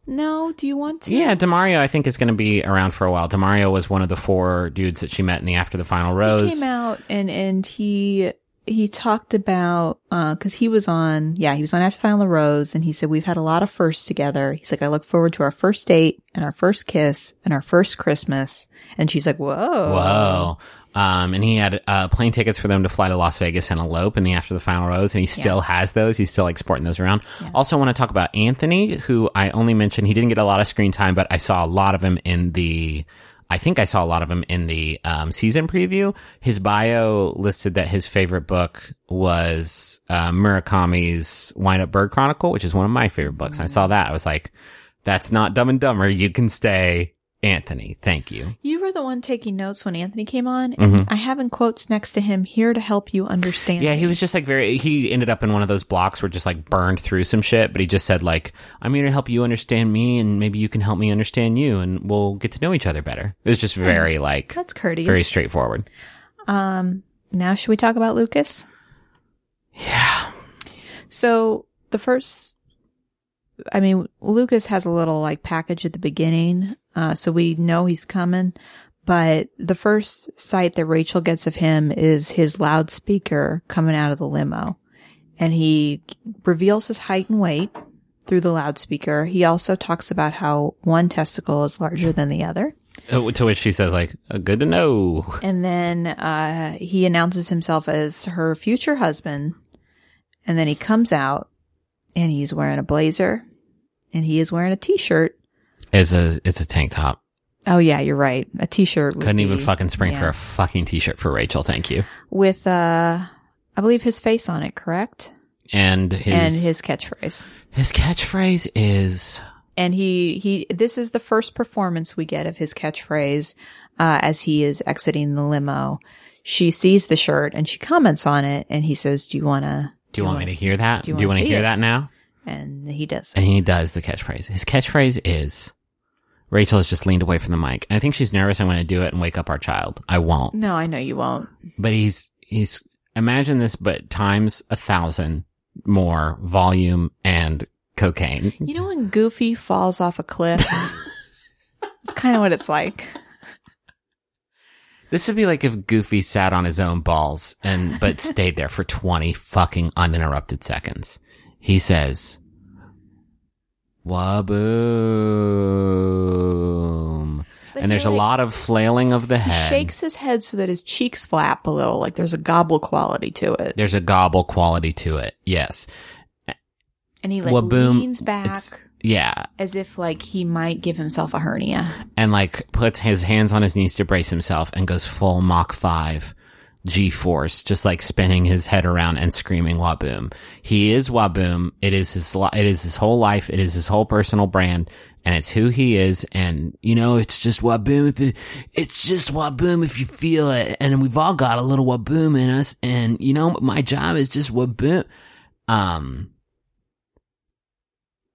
S3: No. Do you want to?
S4: Yeah, Demario, I think is going to be around for a while. Demario was one of the four dudes that she met in the After the Final Rose.
S3: He came out and, and he, he talked about, uh, cause he was on, yeah, he was on After the Final Rose and he said, we've had a lot of firsts together. He's like, I look forward to our first date and our first kiss and our first Christmas. And she's like, whoa.
S4: Whoa. Um, and he had uh, plane tickets for them to fly to Las Vegas and elope in the After the Final Rose, and he still has those. He's still like sporting those around. Also, want to talk about Anthony, who I only mentioned. He didn't get a lot of screen time, but I saw a lot of him in the. I think I saw a lot of him in the um, season preview. His bio listed that his favorite book was uh, Murakami's Wind Up Bird Chronicle, which is one of my favorite books. I saw that. I was like, "That's not Dumb and Dumber. You can stay, Anthony. Thank you."
S3: You were the one taking notes when Anthony came on.
S4: Mm-hmm.
S3: And I have in quotes next to him here to help you understand.
S4: Yeah, he was just like very. He ended up in one of those blocks where just like burned through some shit, but he just said like, "I'm here to help you understand me, and maybe you can help me understand you, and we'll get to know each other better." It was just very like
S3: That's courteous.
S4: very straightforward.
S3: Um, now should we talk about Lucas?
S4: Yeah,
S3: So the first, I mean, Lucas has a little like package at the beginning, uh, so we know he's coming. But the first sight that Rachel gets of him is his loudspeaker coming out of the limo, and he reveals his height and weight through the loudspeaker. He also talks about how one testicle is larger than the other.
S4: Uh, to which she says like, uh, "Good to know."
S3: And then uh, he announces himself as her future husband. And then he comes out and he's wearing a blazer and he is wearing a t-shirt.
S4: It's a it's a tank top.
S3: Oh yeah, you're right. A t-shirt.
S4: Couldn't even fucking spring for a fucking t-shirt for Rachel. Thank you.
S3: with uh I believe his face on it, correct?
S4: And his
S3: and
S4: his, catchphrase.
S3: his catchphrase.
S4: is
S3: And he he this is the first performance we get of his catchphrase uh as he is exiting the limo. She sees the shirt and she comments on it and he says, "Do you want to
S4: Do you want me
S3: wanna
S4: hear that?
S3: do you
S4: want to hear
S3: it?
S4: that now?
S3: And he does.
S4: And he does the catchphrase. His catchphrase is Rachel has just leaned away from the mic. I think she's nervous I'm going to do it and wake up our child. I won't.
S3: No, I know you won't.
S4: But he's, he's, imagine this, but times a thousand more volume and cocaine.
S3: You know when Goofy falls off a cliff? *laughs* it's kind of what it's like.
S4: This would be like if Goofy sat on his own balls and, but stayed there for 20 fucking uninterrupted seconds. He says, Waboom.
S3: But
S4: And there's
S3: he,
S4: a lot of flailing of the head.
S3: He shakes his head so that his cheeks flap a little, like there's a gobble quality to it.
S4: There's a gobble quality to it. Yes.
S3: And he like
S4: Waboom.
S3: leans back
S4: Yeah.
S3: as if like he might give himself a hernia.
S4: and like puts his hands on his knees to brace himself and goes full Mach 5 G force, just like spinning his head around and screaming Waboom. He is Waboom. It is his, li- it is his whole life. It is his whole personal brand and it's who he is. And you know, it's just Waboom if it, it's just Waboom if you feel it. And we've all got a little Waboom in us. And you know, my job is just Waboom. Um,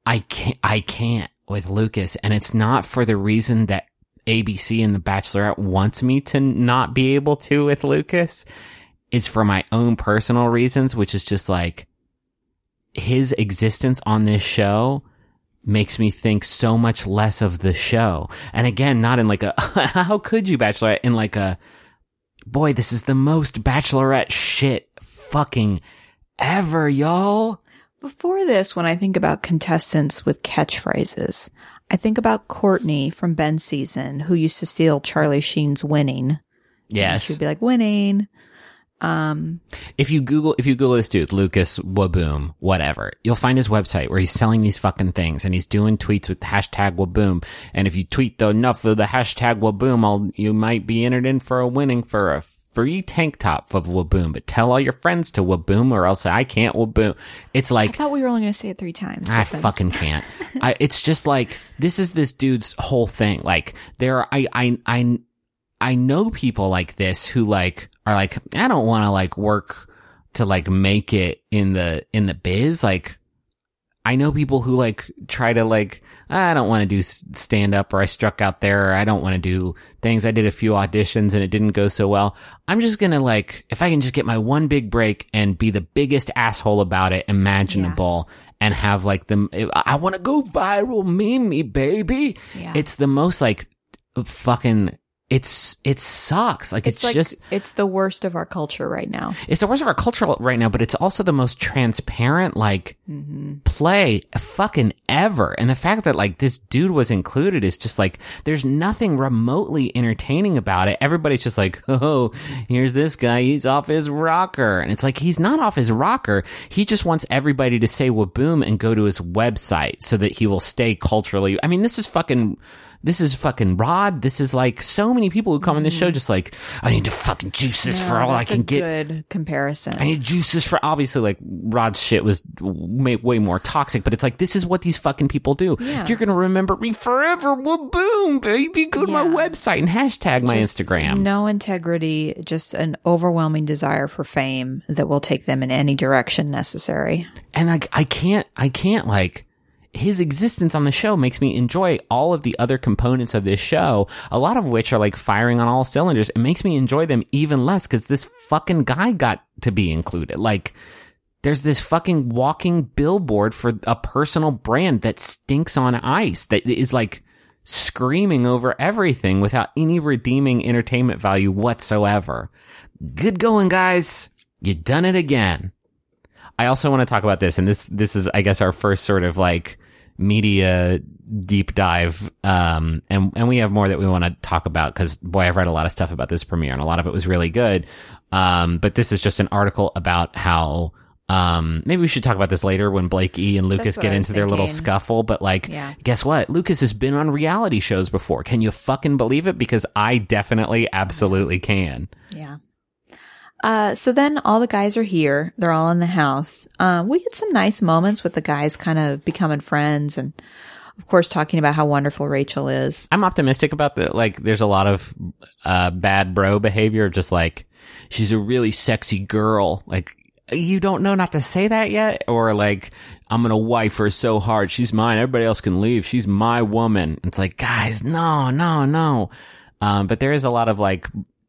S4: I can't, I can't with Lucas. And it's not for the reason that ABC and The Bachelorette wants me to not be able to with Lucas. It's for my own personal reasons, which is just like his existence on this show makes me think so much less of the show. And again, not in like a, *laughs* how could you Bachelorette in like a, boy, this is the most Bachelorette shit fucking ever, y'all.
S3: Before this, when I think about contestants with catchphrases, I think about Courtney from Ben's season, who used to steal Charlie Sheen's winning.
S4: Yes.
S3: She'd be like, winning. Um,
S4: If you Google, if you Google this dude, Lucas Waboom, whatever, you'll find his website where he's selling these fucking things and he's doing tweets with hashtag Waboom. And if you tweet the enough of the hashtag Waboom, I'll, you might be entered in for a winning for a free tank top of Waboom. But tell all your friends to Waboom or else I can't Waboom. It's like I
S3: thought we were only going to say it three times.
S4: I
S3: then-
S4: fucking can't. *laughs* I, it's just like this is this dude's whole thing. Like there, are, I, I, I, I know people like this who like are like, I don't want to like work to like make it in the in the biz. Like I know people who like try to like I don't want to do stand up or I struck out there or I don't want to do things. I did a few auditions and it didn't go so well. I'm just going to like if I can just get my one big break and be the biggest asshole about it imaginable and have like the eh, I want to go viral meme me baby.
S3: Yeah.
S4: It's the most like fucking it's it sucks. Like it's,
S3: It's like,
S4: just
S3: it's the worst of our culture right now.
S4: it's the worst of our culture right now, but it's also the most transparent, like, play fucking ever. And the fact that, like, this dude was included is just like, there's nothing remotely entertaining about it. Everybody's just like, *laughs* oh, here's this guy. He's off his rocker. And it's like, he's not off his rocker. He just wants everybody to say waboom and go to his website so that he will stay culturally. I mean, this is fucking. This is fucking Rod. This is like so many people who come on this show mm. just like, I need to fucking juice this for all I can
S3: a
S4: get.
S3: Good comparison.
S4: I need juices for obviously like Rod's shit was way, way more toxic, but it's like this is what these fucking people do.
S3: Yeah.
S4: You're gonna remember me forever. Well, boom, baby. Go to my website and hashtag my
S3: Just
S4: Instagram.
S3: No integrity, just an overwhelming desire for fame that will take them in any direction necessary.
S4: And like I can't, I can't like his existence on the show makes me enjoy all of the other components of this show, a lot of which are like firing on all cylinders. It makes me enjoy them even less because this fucking guy got to be included. Like, there's this fucking walking billboard for a personal brand that stinks on ice that is like screaming over everything without any redeeming entertainment value whatsoever. Good going, guys. You done it again. I also want to talk about this, and this this is, I guess, our first sort of like media deep dive. Um, and and we have more that we want to talk about because boy, I've read a lot of stuff about this premiere, and a lot of it was really good. Um, but this is just an article about how. Um, maybe we should talk about this later when Blake E and Lucas get into their little scuffle. But like,
S3: Yeah.
S4: guess what? Lucas has been on reality shows before. Can you fucking believe it? Because I definitely, absolutely can.
S3: Yeah. Uh, so then all the guys are here. They're all in the house. Um, we get some nice moments with the guys kind of becoming friends and of course talking about how wonderful Rachel is.
S4: I'm optimistic about the like. There's a lot of uh, bad bro behavior just like she's a really sexy girl. Like you don't know not to say that yet, or like I'm gonna wife her so hard. She's mine. Everybody else can leave. She's my woman. It's like guys, no, no, no. Um, but there is a lot of like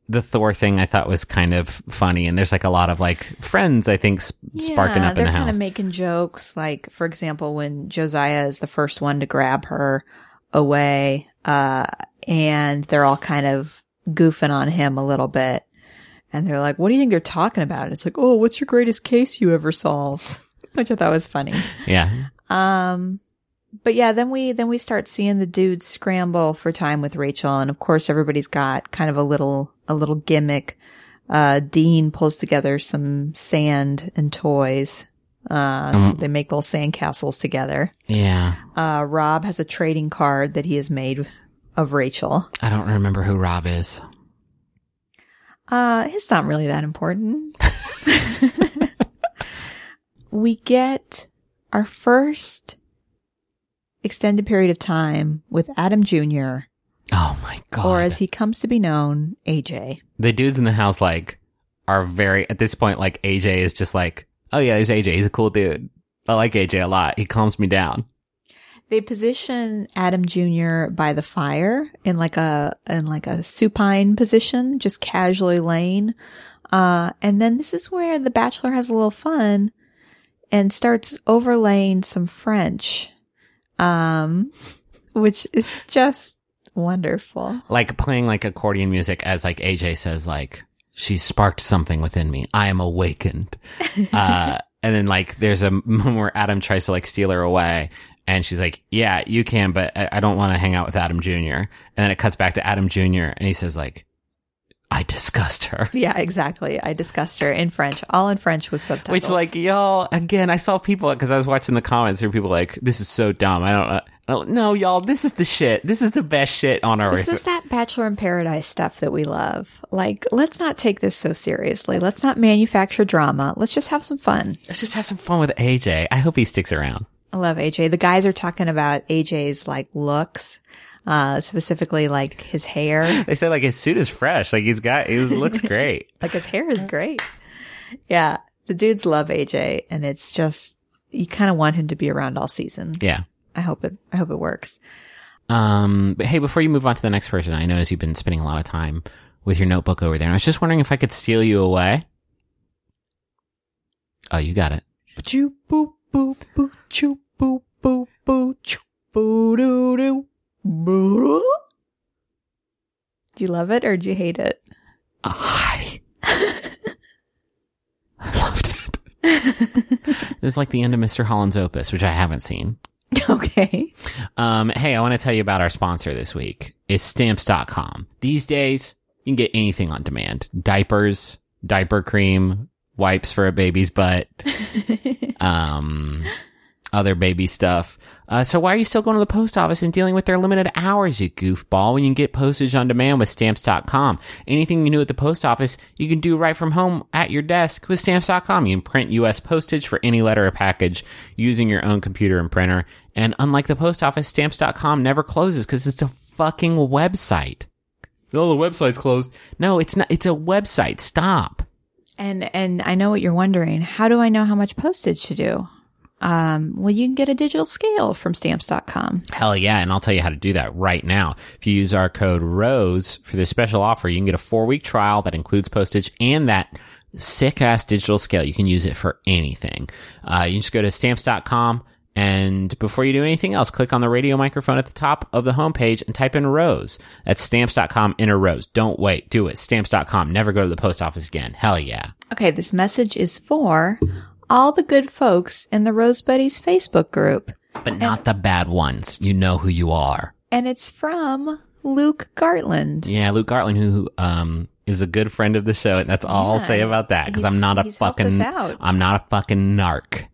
S4: the Thor thing. I thought was kind of funny, and there's like a lot of like friends. I think sp- sparking up in the house.
S3: they're kind of making jokes. Like, for example, when Josiah is the first one to grab her away, uh, and they're all kind of goofing on him a little bit. And they're like, what do you think they're talking about? And it's like, oh, what's your greatest case you ever solved? *laughs* Which I thought was funny.
S4: yeah,
S3: Um, but yeah, then we then we start seeing the dudes scramble for time with Rachel, and of course everybody's got kind of a little a little gimmick. Uh, Dean pulls together some sand and toys. Uh, so they make little sand castles together.
S4: Yeah.
S3: Uh, Rob has a trading card that he has made of Rachel.
S4: I don't remember who Rob is.
S3: Uh, it's not really that important. *laughs* we get our first extended period of time with Adam Jr.,
S4: Oh my god.
S3: or as he comes to be known, AJ.
S4: the dudes in the house like are very at this point like AJ is just like, "Oh yeah, there's AJ. He's a cool dude. I like AJ a lot. He calms me down."
S3: They position Adam Jr. by the fire in like a in like a supine position, just casually laying. Uh, and then this is where the bachelor has a little fun and starts overlaying some French, um, which is just wonderful.
S4: Like playing like accordion music as like AJ says like, "She sparked something within me. I am awakened." *laughs* uh and then like there's a *laughs* moment where Adam tries to like steal her away and she's like, "Yeah, you can, but I, I don't want to hang out with Adam Jr." And then it cuts back to Adam Jr. and he says like, "I disgust her." *laughs*
S3: Yeah, exactly. I discussed her in French, all in French with subtitles.
S4: Which, like, y'all, again, I saw people, because I was watching the comments, there were people like, this is so dumb. I don't know. I don't- No, y'all, this is the shit. This is the best shit on earth.
S3: This is that Bachelor in Paradise stuff that we love. Like, let's not take this so seriously. Let's not manufacture drama. Let's just have some fun.
S4: Let's just have some fun with AJ. I hope he sticks around.
S3: I love AJ. The guys are talking about AJ's like looks, uh, specifically like his hair.
S4: They say, like, his suit is fresh. Like, he's got, he looks *laughs* great.
S3: like his hair is great. Yeah. The dudes love AJ and it's just, you kind of want him to be around all season.
S4: Yeah.
S3: I hope it, I hope it works.
S4: Um, but hey, before you move on to the next person, I notice you've been spending a lot of time with your notebook over there. And I was just wondering if I could steal you away. Oh, you got it.
S3: Choo boop boop boop choo boop boop boop choo boo doo doo boo. Do you love it or do you hate it?
S4: I *laughs* loved it. this is like the end of Mr. Holland's Opus, which I haven't seen.
S3: Okay.
S4: Um, hey, I want to tell you about our sponsor this week. It's stamps.com. These days, you can get anything on demand. Diapers, diaper cream, wipes for a baby's butt, *laughs* um, other baby stuff. Uh, so why are you still going to the post office and dealing with their limited hours, you goofball, when you can get postage on demand with stamps.com? Anything you do at the post office, you can do right from home at your desk with stamps.com. You can print U.S. postage for any letter or package using your own computer and printer. And unlike the post office, stamps.com never closes because it's a fucking website. No, the website's closed. No, it's not. It's a website. Stop.
S3: And and I know what you're wondering. How do I know how much postage to do? Um, well, you can get a digital scale from stamps.com.
S4: Hell yeah, and I'll tell you how to do that right now. If you use our code ROSE for this special offer, you can get a four week trial that includes postage and that sick ass digital scale. You can use it for anything. Uh, you just go to stamps.com and before you do anything else, click on the radio microphone at the top of the homepage and type in ROSE. That's stamps.com, enter ROSE. Don't wait. Do it. Stamps.com. Never go to the post office again. Hell yeah.
S3: Okay, this message is for all the good folks in the Rose Buddies Facebook group.
S4: But not the bad ones. You know who you are.
S3: And it's from Luke Gartland.
S4: Yeah, Luke Gartland, who um is a good friend of the show, and that's all I'll say about that because I'm not a
S3: he's helped us
S4: fucking. I'm not a fucking narc.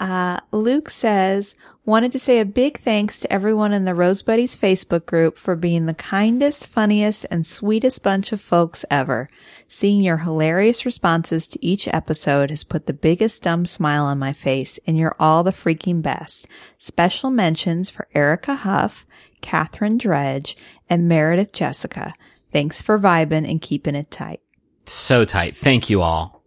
S3: Uh, Luke says, wanted to say a big thanks to everyone in the Rose Buddies Facebook group for being the kindest, funniest, and sweetest bunch of folks ever. Seeing your hilarious responses to each episode has put the biggest dumb smile on my face, and you're all the freaking best. Special mentions for Erica Huff, Catherine Dredge, and Meredith Jessica. Thanks for vibing and keeping it tight.
S4: So tight. Thank you all.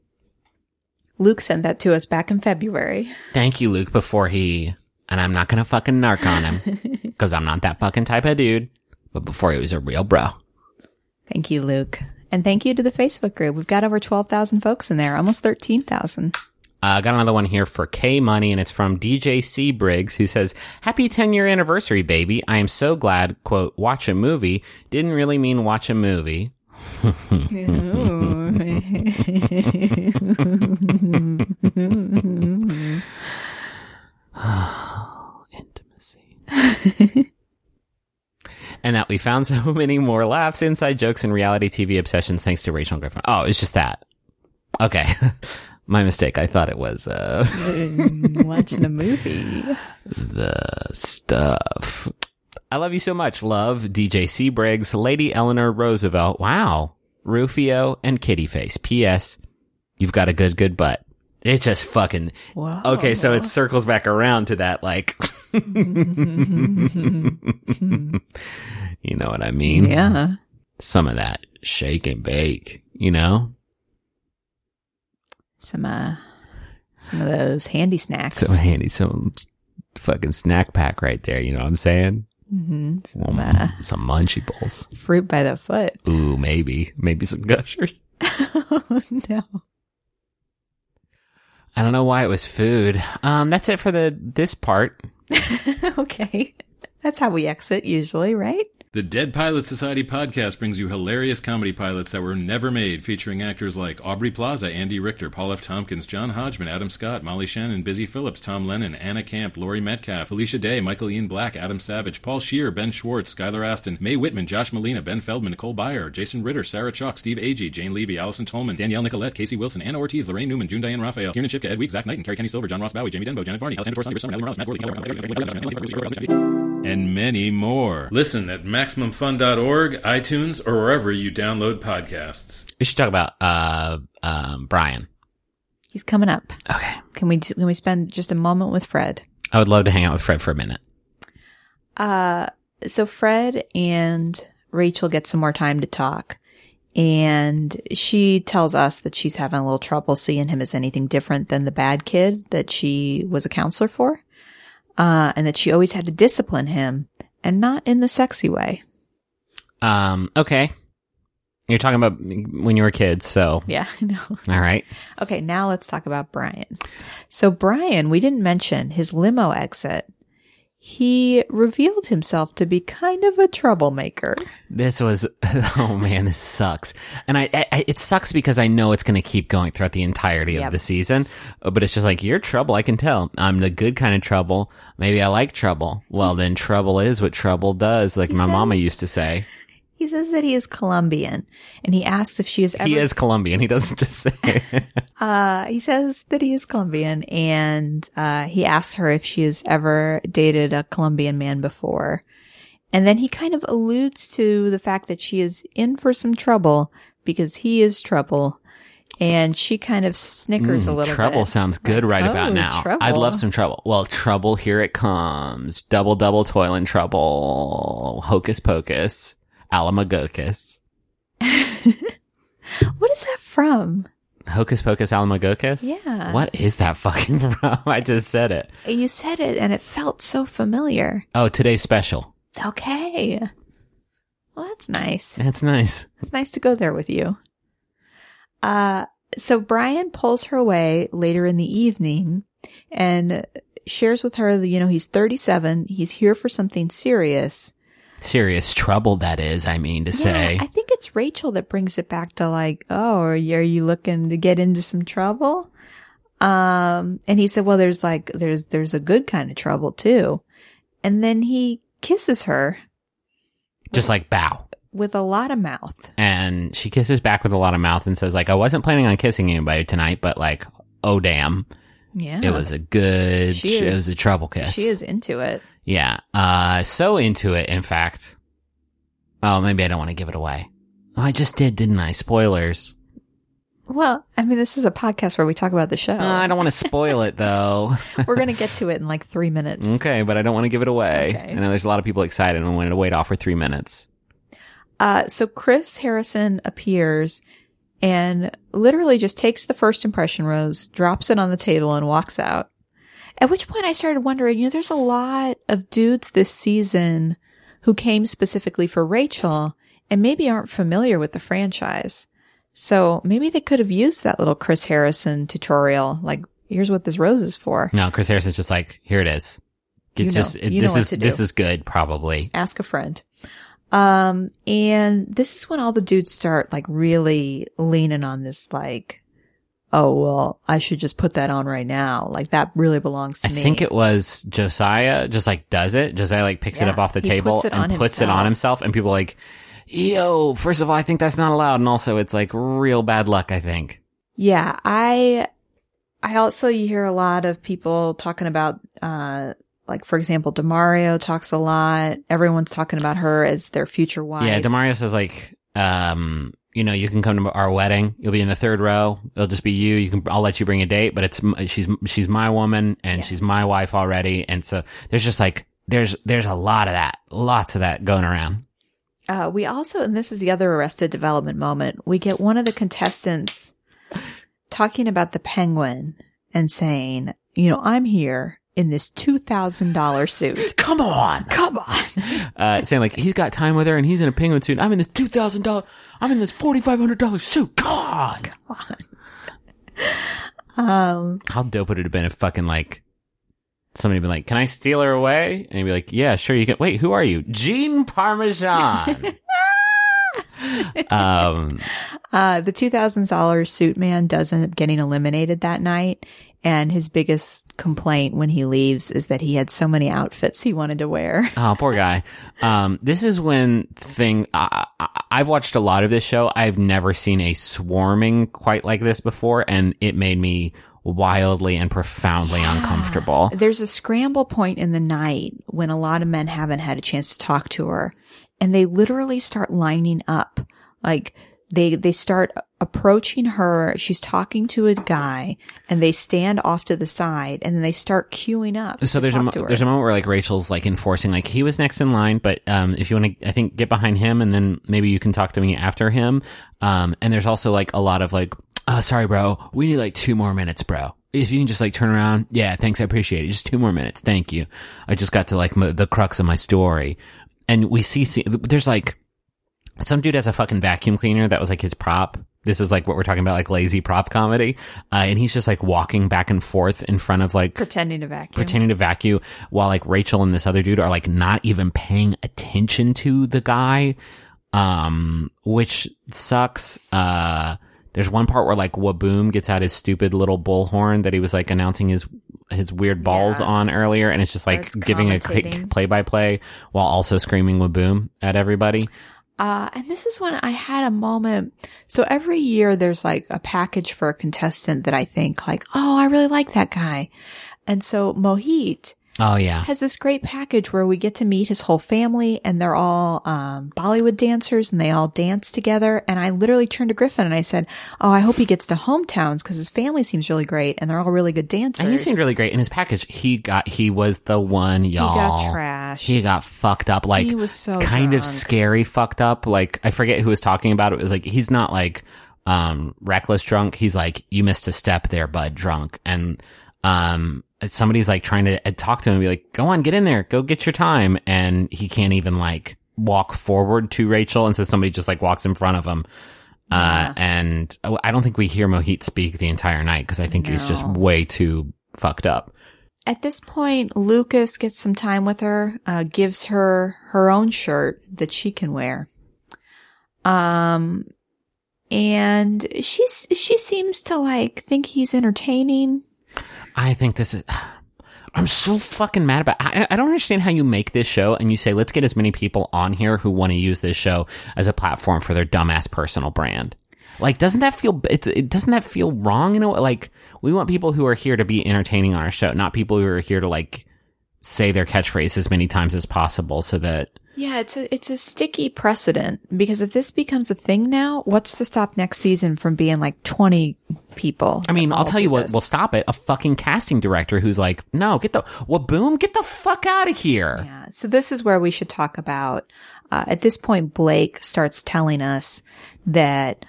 S3: Luke sent that to us back in February.
S4: Thank you, Luke. Before he and I'm not gonna fucking narc on him *laughs* because I'm not that fucking type of dude. But before he was a real bro.
S3: Thank you, Luke. And thank you to the Facebook group. We've got over 12,000 folks in there, almost 13,000.
S4: I uh, got another one here for K Money, and it's from DJ C Briggs, who says, "Happy 10 year anniversary, baby! I am so glad." "Quote: Watch a movie didn't really mean watch a movie." *laughs* *laughs* *laughs* *sighs* and that we found *laughs* so many more laughs, inside jokes, and reality TV obsessions thanks to Rachel Griffin. Oh, it's just that. Okay. *laughs* My mistake. I thought it was, uh, *laughs*
S3: Watching a movie.
S4: the stuff. I love you so much. Love DJ C. Briggs, Lady Eleanor Roosevelt. Wow. Rufio and Kitty Face. P.S. You've got a good, good butt. It just fucking.
S3: Wow.
S4: Okay, so it circles back around to that, like. You know what I mean?
S3: Yeah.
S4: Some of that shake and bake, you know?
S3: Some uh some of those handy snacks.
S4: Some handy, some fucking snack pack right there, you know what I'm saying?
S3: hmm Some uh,
S4: some munchy bowls.
S3: fruit by the foot.
S4: Ooh, maybe. Maybe some gushers.
S3: oh *laughs* no.
S4: I don't know why it was food. Um, that's it for the this part. *laughs*
S3: okay. That's how we exit usually, right?
S5: The Dead Pilot Society podcast brings you hilarious comedy pilots that were never made, featuring actors like Aubrey Plaza, Andy Richter, Paul F. Tompkins, John Hodgman, Adam Scott, Molly Shannon, Busy Phillips, Tom Lennon, Anna Camp, Laurie Metcalf, Alicia Day, Michael Ian Black, Adam Savage, Paul Scheer, Ben Schwartz, Skylar Astin, Mae Whitman, Josh Malina, Ben Feldman, Nicole Byer, Jason Ritter, Sarah Chalke, Steve Agee, Jane Levy, Allison Tolman, Danielle Nicolet, Casey Wilson, Ana Ortiz, Laraine Newman, June Diane Raphael, Kieran Chipka, Ed Week, Zach Knight, and Kerri Kenney-Silver, John Ross Bowie, Jamie Denbo, Janet Varney, Ellie Morales, Matt and many more. Listen at MaximumFun.org, iTunes, or wherever you download podcasts.
S4: We should talk about uh um Brian.
S3: He's coming up.
S4: Okay.
S3: Can we can we spend just a moment with Fred?
S4: I would love to hang out with Fred for a minute.
S3: Uh so Fred and Rachel get some more time to talk. And she tells us that she's having a little trouble seeing him as anything different than the bad kid that she was a counselor for. Uh, and that she always had to discipline him and not in the sexy way.
S4: Um, okay. You're talking about when you were kids, so
S3: Yeah, I know. *laughs*
S4: all right.
S3: Okay, now let's talk about Brian. So Brian, we didn't mention his limo exit. He revealed himself to be kind of a troublemaker.
S4: This was *laughs* oh man, this sucks. And I, I it sucks because I know it's going to keep going throughout the entirety
S3: Yep.
S4: of the season. Uh, But it's just like you're trouble. I can tell. I'm the good kind of trouble. Maybe I like trouble. Well, then trouble is what trouble does, like my mama used to say.
S3: He says that he is Colombian and he asks if she is ever
S4: He is Colombian. He doesn't just say. *laughs*
S3: Uh, he says that he is Colombian and, uh, he asks her if she has ever dated a Colombian man before. And then he kind of alludes to the fact that she is in for some trouble because he is trouble. And she kind of snickers a
S4: Mm,
S3: little
S4: trouble
S3: bit.
S4: sounds good right
S3: Oh,
S4: about now.
S3: trouble.
S4: I'd love some trouble. Well, trouble, here it comes. Double, double, toil and trouble. Hocus pocus. Alamagocus. *laughs*
S3: What is that from?
S4: Hocus pocus, alamagocus?
S3: Yeah.
S4: What is that fucking *laughs* from? I just said it.
S3: You said it and it felt so familiar.
S4: Oh, today's special.
S3: Okay. Well, that's nice.
S4: That's nice.
S3: It's nice to go there with you. Uh, so Brian pulls her away later in the evening and shares with her that, you know, he's 37. He's here for something serious.
S4: Serious trouble, that is, I mean to say.
S3: I think it's Rachel that brings it back to like, oh, are you, are you looking to get into some trouble? Um, and he said, well, there's like, there's, there's a good kind of trouble too. And then he kisses her
S4: just like bow.
S3: with a lot of mouth.
S4: And she kisses back with a lot of mouth and says, like, I wasn't planning on kissing anybody tonight, but like, oh damn.
S3: Yeah.
S4: It was a good,
S3: She
S4: it
S3: is-
S4: was a trouble kiss.
S3: She is into it.
S4: Yeah. Uh, so into it, in fact. Oh, maybe I don't want to give it away. Oh, I just did, didn't I? Spoilers.
S3: Well, I mean, this is a podcast where we talk about the show.
S4: Uh, I don't want to spoil it though. *laughs*
S3: We're going to get to it in like three minutes.
S4: okay, but I don't want to give it away.
S3: Okay.
S4: I know there's a lot of people excited and wanted to wait off for three minutes.
S3: Uh, so Chris Harrison appears and literally just takes the first impression rose, drops it on the table and walks out. At which point I started wondering, you know, there's a lot of dudes this season who came specifically for Rachel and maybe aren't familiar with the franchise. So maybe they could have used that little Chris Harrison tutorial. Like, here's what this rose is for.
S4: No, Chris Harrison's just like, here it is.
S3: You know-
S4: just, it-
S3: you know
S4: this
S3: what
S4: is,
S3: to do.
S4: this is good, probably.
S3: ask a friend. Um, and this is when all the dudes start like really leaning on this, like, oh, well, I should just put that on right now. Like that really belongs to
S4: I
S3: me.
S4: I think it was Josiah just like does it. Josiah like picks it up off the table
S3: puts
S4: and puts it on
S3: himself.
S4: himself and people like, yo, first of all, I think that's not allowed. And also it's like real bad luck, I think.
S3: Yeah, I I also you hear a lot of people talking about uh like for example, Demario talks a lot. Everyone's talking about her as their future wife.
S4: Yeah, Demario says like, um, you know, you can come to our wedding. You'll be in the third row. It'll just be you. You can, I'll let you bring a date, but it's she's she's my woman and she's my wife already. And so there's just like there's there's a lot of that, lots of that going around.
S3: Uh, we also, and this is the other Arrested Development moment, we get one of the contestants talking about the penguin and saying, you know, I'm here in this $2,000 suit. *laughs*
S4: Come on,
S3: Come on.
S4: uh, saying like he's got time with her and he's in a penguin suit. I'm in this two thousand dollar. I'm in this forty five hundred dollar suit. Come on. *laughs*
S3: Um,
S4: How dope would it have been if fucking like somebody been like, "Can I steal her away?" And he'd be like, "Yeah, sure, you can." Wait, who are you? Gene Parmesan. *laughs* um,
S3: uh, the $2,000 suit man does end up getting eliminated that night. And his biggest complaint when he leaves is that he had so many outfits he wanted to wear. *laughs*
S4: oh, poor guy. Um, this is when thing. I, I, I've watched a lot of this show. I've never seen a swarming quite like this before, and it made me wildly and profoundly uncomfortable.
S3: There's a scramble point in the night when a lot of men haven't had a chance to talk to her and they literally start lining up. Like they, they start approaching her. She's talking to a guy and they stand off to the side and then they start queuing up.
S4: So there's a mo- there's a moment where like Rachel's like enforcing like he was next in line, but um if you want to I think get behind him and then maybe you can talk to me after him. Um and there's also like a lot of like uh sorry bro, we need like two more minutes, bro. If you can just like turn around, yeah, thanks, I appreciate it. Just two more minutes, thank you. I just got to like m- the crux of my story, and we see, see there's like some dude has a fucking vacuum cleaner that was like his prop. This is like what we're talking about, like lazy prop comedy, uh, and he's just like walking back and forth in front of like
S3: pretending to vacuum.
S4: pretending to vacuum while like Rachel and this other dude are like not even paying attention to the guy. Um, which sucks. Uh, there's one part where like Waboom gets out his stupid little bullhorn that he was like announcing his his weird balls
S3: Yeah.
S4: on earlier, and it's just like
S3: Starts
S4: giving a quick play by play while also screaming Waboom at everybody.
S3: Uh, and this is when I had a moment. So every year there's like a package for a contestant that I think like, oh, I really like that guy. And so Mohit
S4: Oh yeah,
S3: has this great package where we get to meet his whole family and they're all um, Bollywood dancers and they all dance together. And I literally turned to Griffin and I said, "Oh, I hope he gets to hometowns because his family seems really great and they're all really good dancers."
S4: and he seemed really great in his package. He got he was the one y'all.
S3: He got trashed.
S4: He got fucked up. Like
S3: He was so
S4: kind of scary fucked up. Like I forget who was talking about it. It was like he's not like um reckless drunk. He's like you missed a step there, bud. Drunk and um somebody's like trying to uh, talk to him and be like, go on, get in there, go get your time, and he can't even like walk forward to Rachel, and so somebody just like walks in front of him. Uh, and oh, I don't think we hear Mohit speak the entire night because I think he's just way too fucked up.
S3: At this point, Lucas gets some time with her, uh, gives her her own shirt that she can wear. Um, and she's, she seems to like think he's entertaining.
S4: I think this is. *sighs* I'm so fucking mad about. I, I don't understand how you make this show and you say let's get as many people on here who want to use this show as a platform for their dumbass personal brand. Like, doesn't that feel? It, it doesn't that feel wrong? You know, like we want people who are here to be entertaining on our show, not people who are here to like say their catchphrase as many times as possible, so that
S3: Yeah, it's a, it's a sticky precedent because if this becomes a thing now, what's to stop next season from being like 20 people?
S4: I mean, I'll tell you what
S3: this?
S4: will stop it. A fucking casting director who's like, no, get the, well, boom, get the fuck out of here.
S3: Yeah. So this is where we should talk about. Uh, at this point, Blake starts telling us that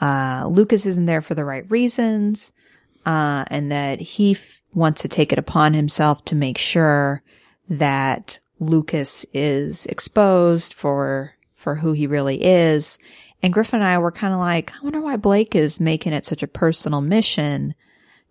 S3: uh, Lucas isn't there for the right reasons, uh, and that he f- wants to take it upon himself to make sure that Lucas is exposed for for who he really is. And Griffin and I were kind of like, I wonder why Blake is making it such a personal mission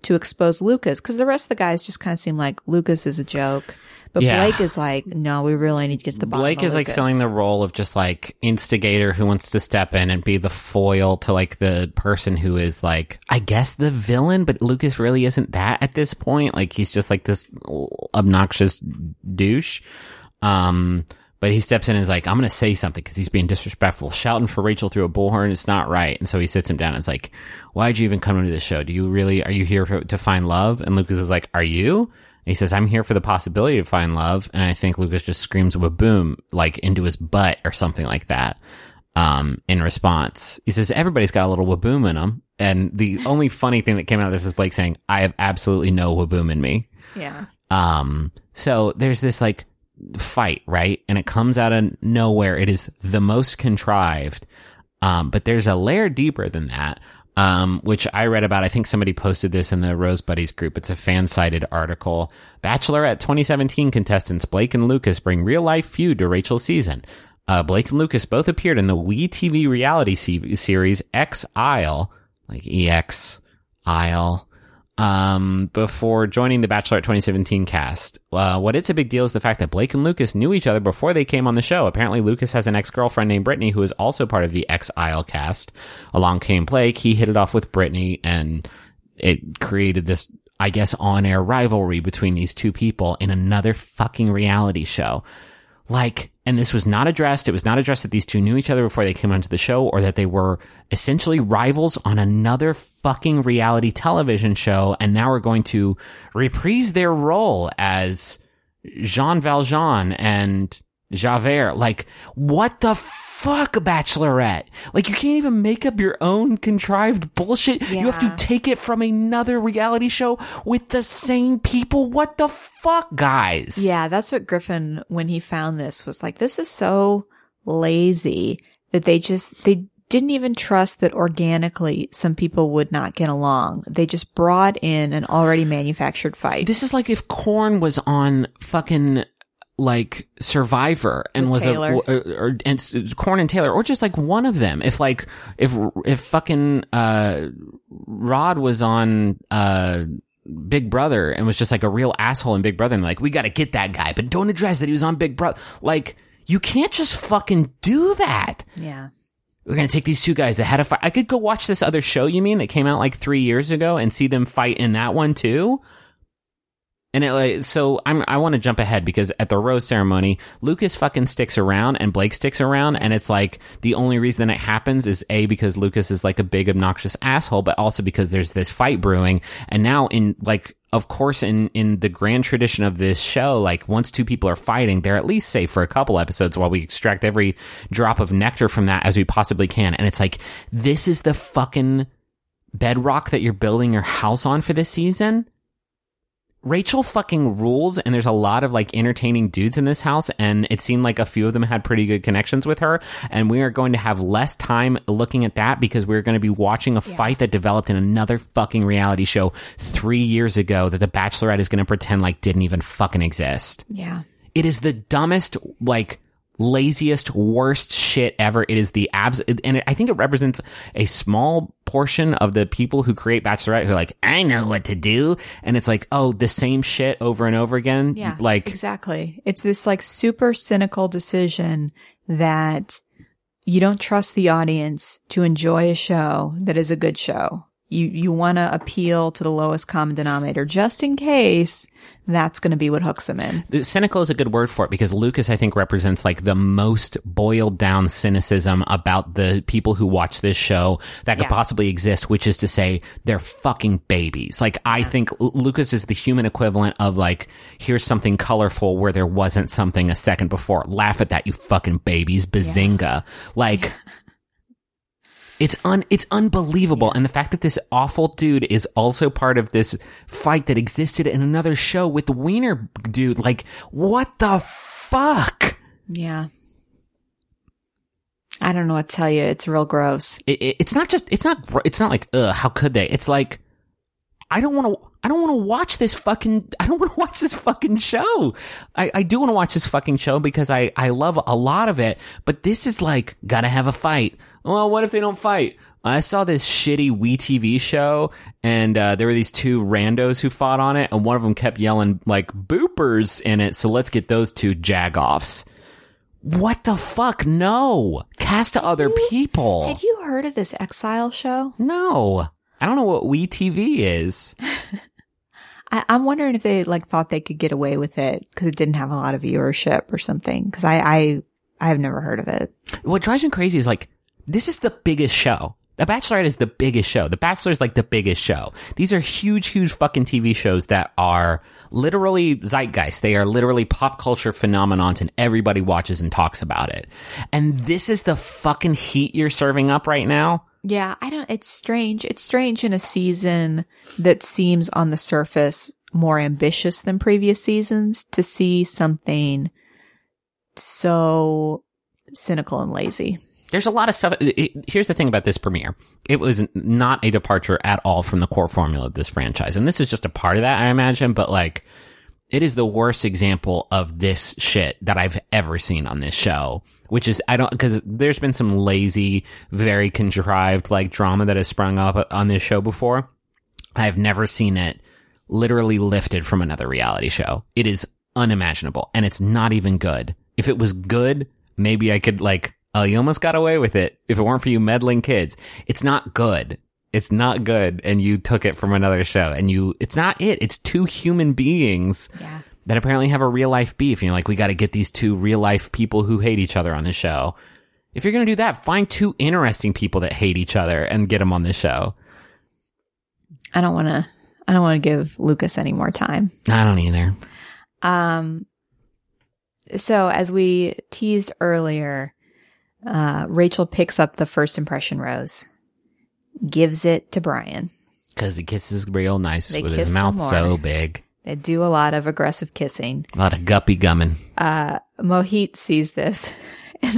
S3: to expose Lucas because the rest of the guys just kind of seem like Lucas is a joke. But
S4: Yeah.
S3: Blake is like, no, we really need to get to the bottom.
S4: Blake is like filling the role of just like instigator who wants to step in and be the foil to like the person who is like, I guess the villain, but Lucas really isn't that at this point. Like he's just like this obnoxious douche. Um, but he steps in and is like, I'm going to say something because he's being disrespectful, shouting for Rachel through a bullhorn. It's not right. And so he sits him down and is like, why'd you even come into this show? Do you really, are you here for, to find love? And Lucas is like, are you? And he says, I'm here for the possibility to find love. And I think Lucas just screams boom, like into his butt or something like that. Um, in response, he says, everybody's got a little waboom in them. And the only funny thing that came out of this is Blake saying, I have absolutely no waboom in me.
S3: Yeah.
S4: Um, so there's this like fight, right? And it comes out of nowhere. It is the most contrived. Um, but there's a layer deeper than that. Um, which I read about. I think somebody posted this in the Rose Buddies group. It's a FanSided article. Bachelorette 2017 contestants Blake and Lucas bring real life feud to Rachel's season. Uh, Blake and Lucas both appeared in the WE tv reality se- series X Isle, like EX Isle, um, before joining the Bachelorette 2017 cast. Uh, what it's a big deal is the fact that Blake and Lucas knew each other before they came on the show. Apparently, Lucas has an ex girlfriend named Brittany who is also part of the EX Isle cast. Along came Blake. He hit it off with Brittany, and it created this, I guess, on air rivalry between these two people in another fucking reality show. Like, and this was not addressed. It was not addressed that these two knew each other before they came onto the show or that they were essentially rivals on another fucking reality television show. And now we're going to reprise their role as Jean Valjean and Javert. Like, what the fuck, Bachelorette? Like, you can't even make up your own contrived bullshit. You have to take it from another reality show with the same people. What the fuck, guys?
S3: Yeah, that's what Griffin, when he found this, was like, this is so lazy that they just, they didn't even trust that organically some people would not get along. They just brought in an already manufactured fight.
S4: This is like if Corn was on fucking like Survivor and was
S3: Taylor.
S4: a or, or and Corn and Taylor or just like one of them. If like if if fucking uh Rod was on uh Big Brother and was just like a real asshole in Big Brother and like we got to get that guy, but don't address that he was on Big Brother. Like you can't just fucking do that
S3: yeah.
S4: we're gonna take these two guys ahead of fight. I could go watch this other show. You mean that came out like three years ago and see them fight in that one too? And it like so I'm I want to jump ahead because at the rose ceremony, Lucas fucking sticks around and Blake sticks around, and it's like the only reason it happens is a because Lucas is like a big obnoxious asshole, but also because there's this fight brewing, and now in like of course in in the grand tradition of this show like once two people are fighting they're at least safe for a couple episodes while we extract every drop of nectar from that as we possibly can. And it's like this is the fucking bedrock that you're building your house on for this season Rachel fucking rules, and there's a lot of like entertaining dudes in this house, and it seemed like a few of them had pretty good connections with her. And we are going to have less time looking at that because we're going to be watching a fight that developed in another fucking reality show three years ago that The Bachelorette is going to pretend like didn't even fucking exist.
S3: Yeah.
S4: It is the dumbest, like, laziest, worst shit ever. It is the abs, and I think it represents a small portion of the people who create Bachelorette who are like, I know what to do. And it's like, oh, the same shit over and over again.
S3: Yeah.
S4: Like,
S3: exactly. It's this like super cynical decision that you don't trust the audience to enjoy a show that is a good show. You, you want to appeal to the lowest common denominator just in case that's going to be what hooks them in.
S4: the- cynical is a good word for it because Lucas, I think, represents like the most boiled down cynicism about the people who watch this show that could
S3: Yeah.
S4: possibly exist, which is to say they're fucking babies. Like, I think Lucas is the human equivalent of like, here's something colorful where there wasn't something a second before. Laugh at that, you fucking babies. Bazinga. Like, *laughs* it's un it's unbelievable. And the fact that this awful dude is also part of this fight that existed in another show with the Wiener dude, like, what the fuck?
S3: Yeah. I don't know what to tell you. It's real gross.
S4: It, it- it's not just it's not it's not like ugh how could they? It's like I don't want to I don't want to watch this fucking I don't *laughs* want to watch this fucking show. I, I do want to watch this fucking show because I I love a lot of it, but this is like gotta have a fight. Well, what if they don't fight? I saw this shitty WE tv show, and uh, there were these two randos who fought on it, and one of them kept yelling like "boopers" in it. So let's get those two jagoffs. What the fuck? No, cast to other people.
S3: Had you heard of this Exile show?
S4: No, I don't know what Wii TV is. *laughs*
S3: I, I'm wondering if they like thought they could get away with it because it didn't have a lot of viewership or something. Because I, I, I have never heard of it.
S4: What drives me crazy is like this is the biggest show. The Bachelorette is the biggest show. The Bachelor is like the biggest show. These are huge, huge fucking TV shows that are literally zeitgeist. They are literally pop culture phenomenons and everybody watches and talks about it. And this is the fucking heat you're serving up right now.
S3: Yeah, I don't. It's strange. It's strange in a season that seems on the surface more ambitious than previous seasons to see something so cynical and lazy.
S4: There's a lot of stuff. Uh, it- here's the thing about this premiere. It was not a departure at all from the core formula of this franchise. And this is just a part of that, I imagine, but like, it is the worst example of this shit that I've ever seen on this show. Which is, I don't, cause there's been some lazy, very contrived, like drama that has sprung up on this show before. I've never seen it literally lifted from another reality show. It is unimaginable and it's not even good. If it was good, maybe I could like, oh, you almost got away with it. If it weren't for you meddling kids, it's not good. It's not good. And you took it from another show and you, it's not it. It's two human beings
S3: Yeah.
S4: that apparently have a real life beef. And you're like, we got to get these two real life people who hate each other on the show. If you're going to do that, find two interesting people that hate each other and get them on the show.
S3: I don't want to. I don't want to give Lucas any more time.
S4: I don't either.
S3: Um. So as we teased earlier, uh, Rachel picks up the first impression rose, gives it to Brian.
S4: Because he kisses real nice
S3: They
S4: with his mouth so big.
S3: They do a lot of aggressive kissing.
S4: A lot of guppy gumming.
S3: uh, Mohit sees this *laughs* and,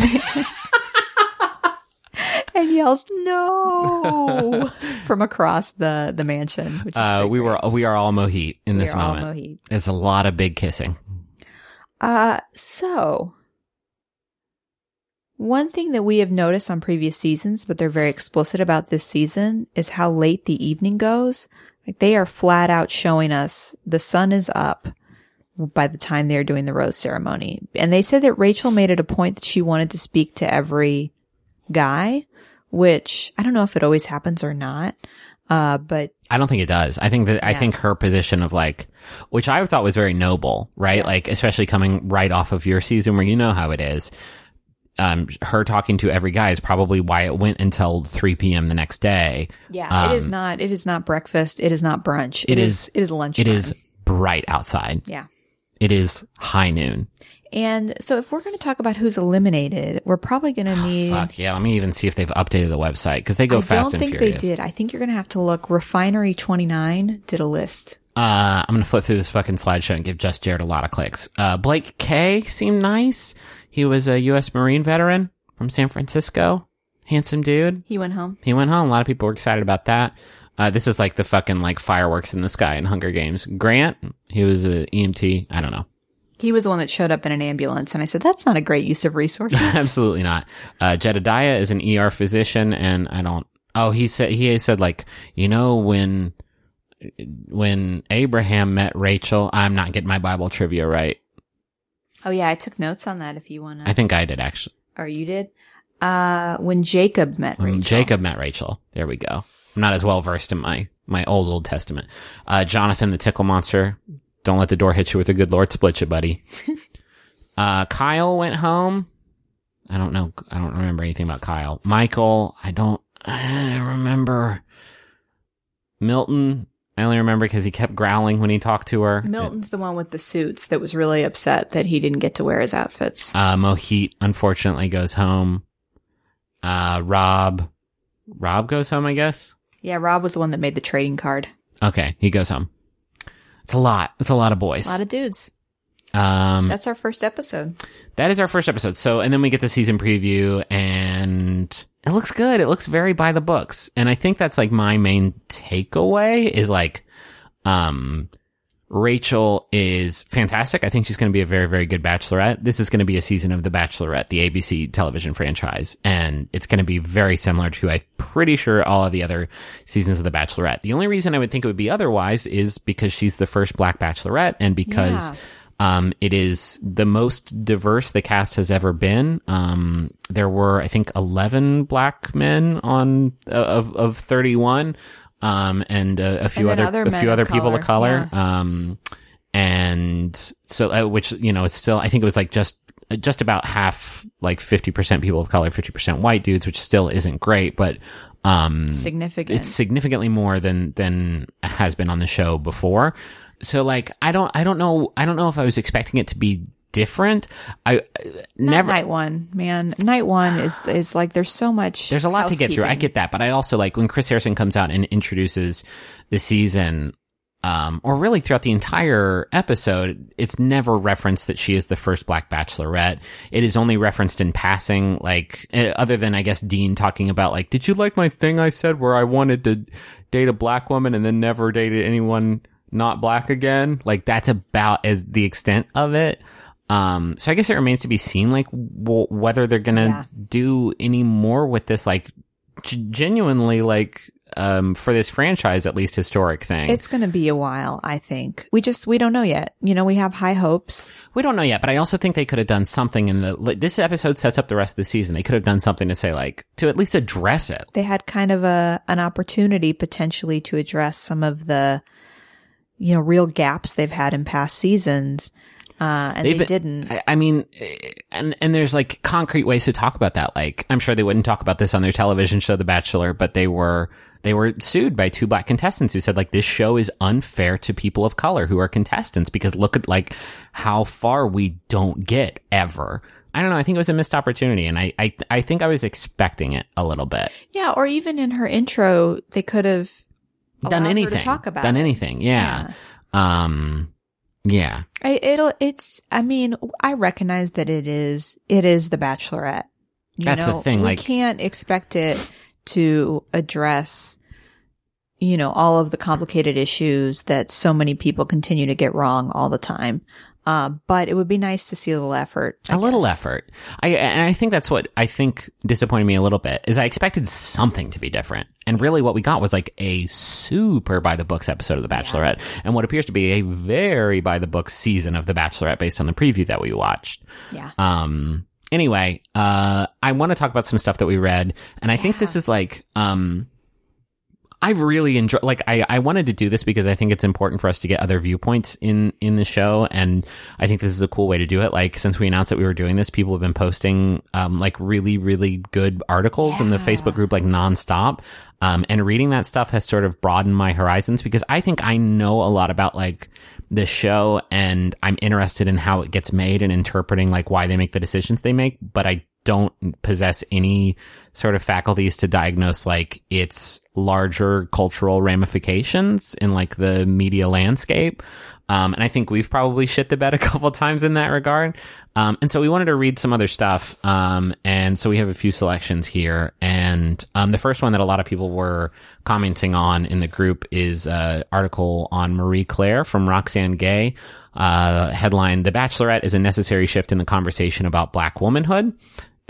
S3: and yells "No!" *laughs* from across the the mansion. Which is
S4: Uh, we
S3: great.
S4: were we are all Mohit in
S3: We
S4: this moment.
S3: Mohit.
S4: It's a lot of big kissing.
S3: Uh, so one thing that we have noticed on previous seasons, but they're very explicit about this season, is how late the evening goes. Like they are flat out showing us the sun is up by the time they're doing the rose ceremony. And they said that Rachel made it a point that she wanted to speak to every guy, which I don't know if it always happens or not. Uh, but
S4: I don't think it does. I think that I think her position of like, which I thought was very noble, right? Like, especially coming right off of your season where you know how it is. Um, her talking to every guy is probably why it went until 3 p.m. the next day.
S3: yeah, it is
S4: Um,
S3: not, it is not breakfast. It is not brunch.
S4: It
S3: it
S4: is-
S3: is, it is lunch.
S4: It is bright outside.
S3: Yeah.
S4: It is high noon.
S3: And so if we're going to talk about who's eliminated, we're probably going to need.
S4: Fuck yeah. Let me even see if they've updated the website because they go fast.
S3: I
S4: don't
S3: think they did. I think you're going to have to look. Refinery 29 did a list.
S4: Uh, I'm gonna flip through this fucking slideshow and give Just Jared a lot of clicks. Uh, Blake K seemed nice. He was a U.S. Marine veteran from San Francisco. Handsome dude.
S3: He went home.
S4: He went home. A lot of people were excited about that. Uh, this is like the fucking like fireworks in the sky in Hunger Games. Grant, he was an EMT. I don't know.
S3: He was the one that showed up in an ambulance, and I said, "That's not a great use of resources." *laughs*
S4: Absolutely not. Uh, Jedediah is an ER physician, and I don't. Oh, he said he said like you know when when Abraham met Rachel. I'm not getting my Bible trivia right.
S3: Oh yeah, I took notes on that. If you want to, I
S4: think I did actually.
S3: or you did. Uh, when Jacob met
S4: When
S3: Rachel.
S4: Jacob met Rachel. There we go. I'm not as well versed in my my old Old Testament. Uh, Jonathan the Tickle Monster. Don't let the door hit you with a good Lord split you, buddy. *laughs* uh, Kyle went home. I don't know. I don't remember anything about Kyle. Michael. I don't. I remember. Milton. I only remember because he kept growling when he talked to her.
S3: Milton's the one with the suits that was really upset that he didn't get to wear his outfits.
S4: Uh, Mohit unfortunately goes home. Uh, Rob. Rob goes home, I guess.
S3: Yeah, Rob was the one that made the trading card.
S4: Okay, he goes home. It's a lot. It's a lot of boys.
S3: A lot of dudes.
S4: Um,
S3: That's our first episode.
S4: that is our first episode. So, and then we get the season preview, and it looks good. It looks very by the books, and I think that's like my main takeaway is like, um, Rachel is fantastic. I think she's going to be a very, very good bachelorette. This is going to be a season of The Bachelorette, the ABC television franchise, and it's going to be very similar to, I'm pretty sure, all of the other seasons of The Bachelorette. The only reason I would think it would be otherwise is because she's the first black bachelorette and because
S3: Yeah.
S4: Um, it is the most diverse the cast has ever been. Um, there were, I think, 11 black men on, uh, of, of 31. Um, and uh, a few
S3: And
S4: other,
S3: other
S4: a few
S3: of
S4: other people of
S3: color,
S4: color. Um, and so, uh, which, you know, it's still, I think it was like just, just about half, like 50% people of color, 50% white dudes, which still isn't great, but, um,
S3: Significant.
S4: it's significantly more than than has been on the show before. So like I don't I don't know I don't know if I was expecting it to be different. I uh,
S3: Not
S4: never
S3: night one, man. Night one is *sighs* is like there's so much.
S4: there's a lot to get through. I get that, but I also like when Chris Harrison comes out and introduces the season, um, or really throughout the entire episode, it's never referenced that she is the first Black Bachelorette. It is only referenced in passing, like uh, other than I guess Dean talking about like, did you like my thing I said where I wanted to date a black woman and then never dated anyone not black again? Like that's about as the extent of it. Um, so I guess it remains to be seen, like w- whether they're gonna
S3: Yeah.
S4: do any more with this, like g- genuinely, like um, for this franchise at least historic thing.
S3: It's going to be a while, I think. We just we don't know yet. You know, we have high hopes.
S4: we don't know yet, but I also think they could have done something in the. Like, this episode sets up the rest of the season. They could have done something to say, like, to at least address it.
S3: They had kind of a an opportunity potentially to address some of the you know real gaps they've had in past seasons, uh, and
S4: They've
S3: they didn't.
S4: I, I mean, and and there's like concrete ways to talk about that. Like, I'm sure they wouldn't talk about this on their television show, The Bachelor, but they were they were sued by two black contestants who said like this show is unfair to people of color who are contestants because look at like how far we don't get ever. I don't know. I think it was a missed opportunity, and I I, I think I was expecting it a little bit.
S3: Yeah, or even in her intro, they could have
S4: Done
S3: allowed her to
S4: anything?
S3: talk about
S4: done
S3: it.
S4: anything? Yeah. Um. Yeah.
S3: I, it'll. It's. I mean, I recognize that it is. It is the Bachelorette. You
S4: That's the
S3: know,
S4: thing,
S3: We
S4: like-
S3: can't expect it to address, you know, all of the complicated issues that so many people continue to get wrong all the time. Uh, but it would be nice to see a little effort. I
S4: a little effort. I and I think that's what I think disappointed me a little bit is I expected something to be different, and really what we got was like a super by the books episode of The Bachelorette, and what appears to be a very by the books season of The Bachelorette based on the preview that we watched.
S3: Yeah.
S4: Um. Anyway, uh, I want to talk about some stuff that we read, and I think this is like, um, I really enjoy. Like, I I wanted to do this because I think it's important for us to get other viewpoints in in the show, and I think this is a cool way to do it. Like, since we announced that we were doing this, people have been posting um like really really good articles in the Facebook group like nonstop. Um, and reading that stuff has sort of broadened my horizons because I think I know a lot about like the show and I'm interested in how it gets made and interpreting like why they make the decisions they make, but I don't possess any sort of faculties to diagnose like its larger cultural ramifications in like the media landscape. Um, and I think we've probably shit the bed a *laughs* couple times in that regard. Um, and so we wanted to read some other stuff. Um, and so we have a few selections here. And um, the first one that a lot of people were commenting on in the group is an article on Marie Claire from Roxane Gay. Uh, headline: The Bachelorette is a necessary shift in the conversation about Black womanhood.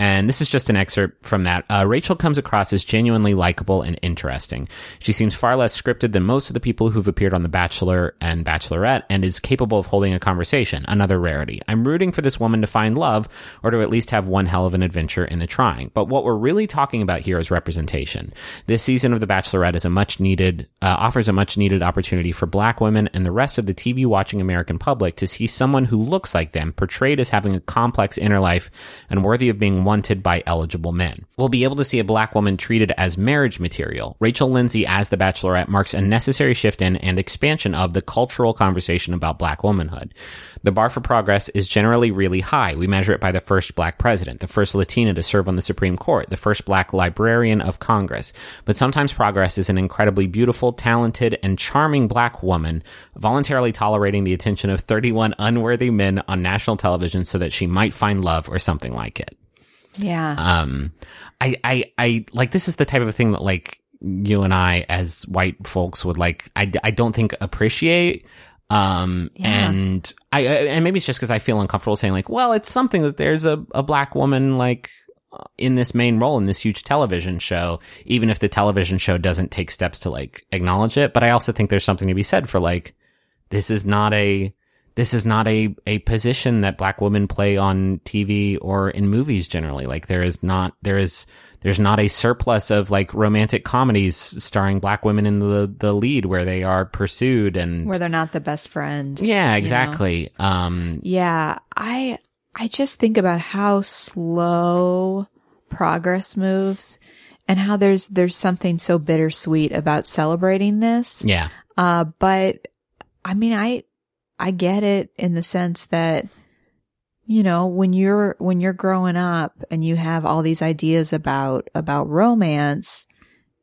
S4: And this is just an excerpt from that. Uh, Rachel comes across as genuinely likable and interesting. She seems far less scripted than most of the people who've appeared on The Bachelor and Bachelorette and is capable of holding a conversation, another rarity. I'm rooting for this woman to find love or to at least have one hell of an adventure in the trying. But what we're really talking about here is representation. This season of The Bachelorette is a much needed, uh, offers a much needed opportunity for black women and the rest of the TV watching American public to see someone who looks like them portrayed as having a complex inner life and worthy of being wanted by eligible men. We'll be able to see a black woman treated as marriage material. Rachel Lindsay as the Bachelorette marks a necessary shift in and expansion of the cultural conversation about black womanhood. The bar for progress is generally really high. We measure it by the first black president, the first Latina to serve on the Supreme Court, the first black librarian of Congress. But sometimes progress is an incredibly beautiful, talented, and charming black woman voluntarily tolerating the attention of 31 unworthy men on national television so that she might find love or something like it
S3: Yeah.
S4: um I, I i like this is the type of thing that like you and i as white folks would like i, I don't think appreciate Um,
S3: Yeah.
S4: and I, I- and maybe it's just because I feel uncomfortable saying like, well, it's something that there's a, a black woman like in this main role in this huge television show, even if the television show doesn't take steps to like acknowledge it. But I also think there's something to be said for like, this is not a, this is not a, a position that black women play on TV or in movies generally. Like there is not, there is, there's not a surplus of like romantic comedies starring black women in the, the lead where they are pursued and
S3: Where they're not the best friend.
S4: yeah, exactly. Um,
S3: Yeah, I I just think about how slow progress moves and how there's there's something so bittersweet about celebrating this.
S4: yeah,
S3: Uh but I mean I I get it in the sense that you know, when you're when you're growing up and you have all these ideas about about romance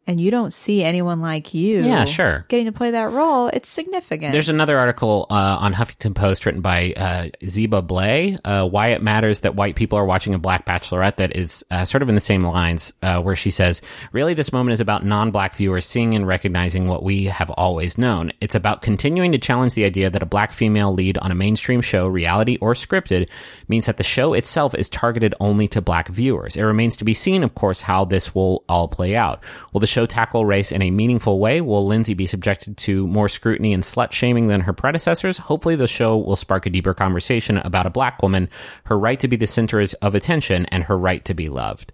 S3: and you don't see anyone like you
S4: yeah, sure.
S3: getting to play that role, it's significant.
S4: There's another article uh, on Huffington Post written by uh, Zeba Blay, uh, Why It Matters That White People Are Watching a Black Bachelorette, that is uh, sort of in the same lines, uh, where she says, Really, this moment is about non black viewers seeing and recognizing what we have always known. It's about continuing to challenge the idea that a black female lead on a mainstream show, reality or scripted, means that the show itself is targeted only to black viewers. It remains to be seen, of course, how this will all play out. Will the show tackle race in a meaningful way? Will Lindsay be subjected to more scrutiny and slut shaming than her predecessors? Hopefully, the show will spark a deeper conversation about a black woman, her right to be the center of attention, and her right to be loved.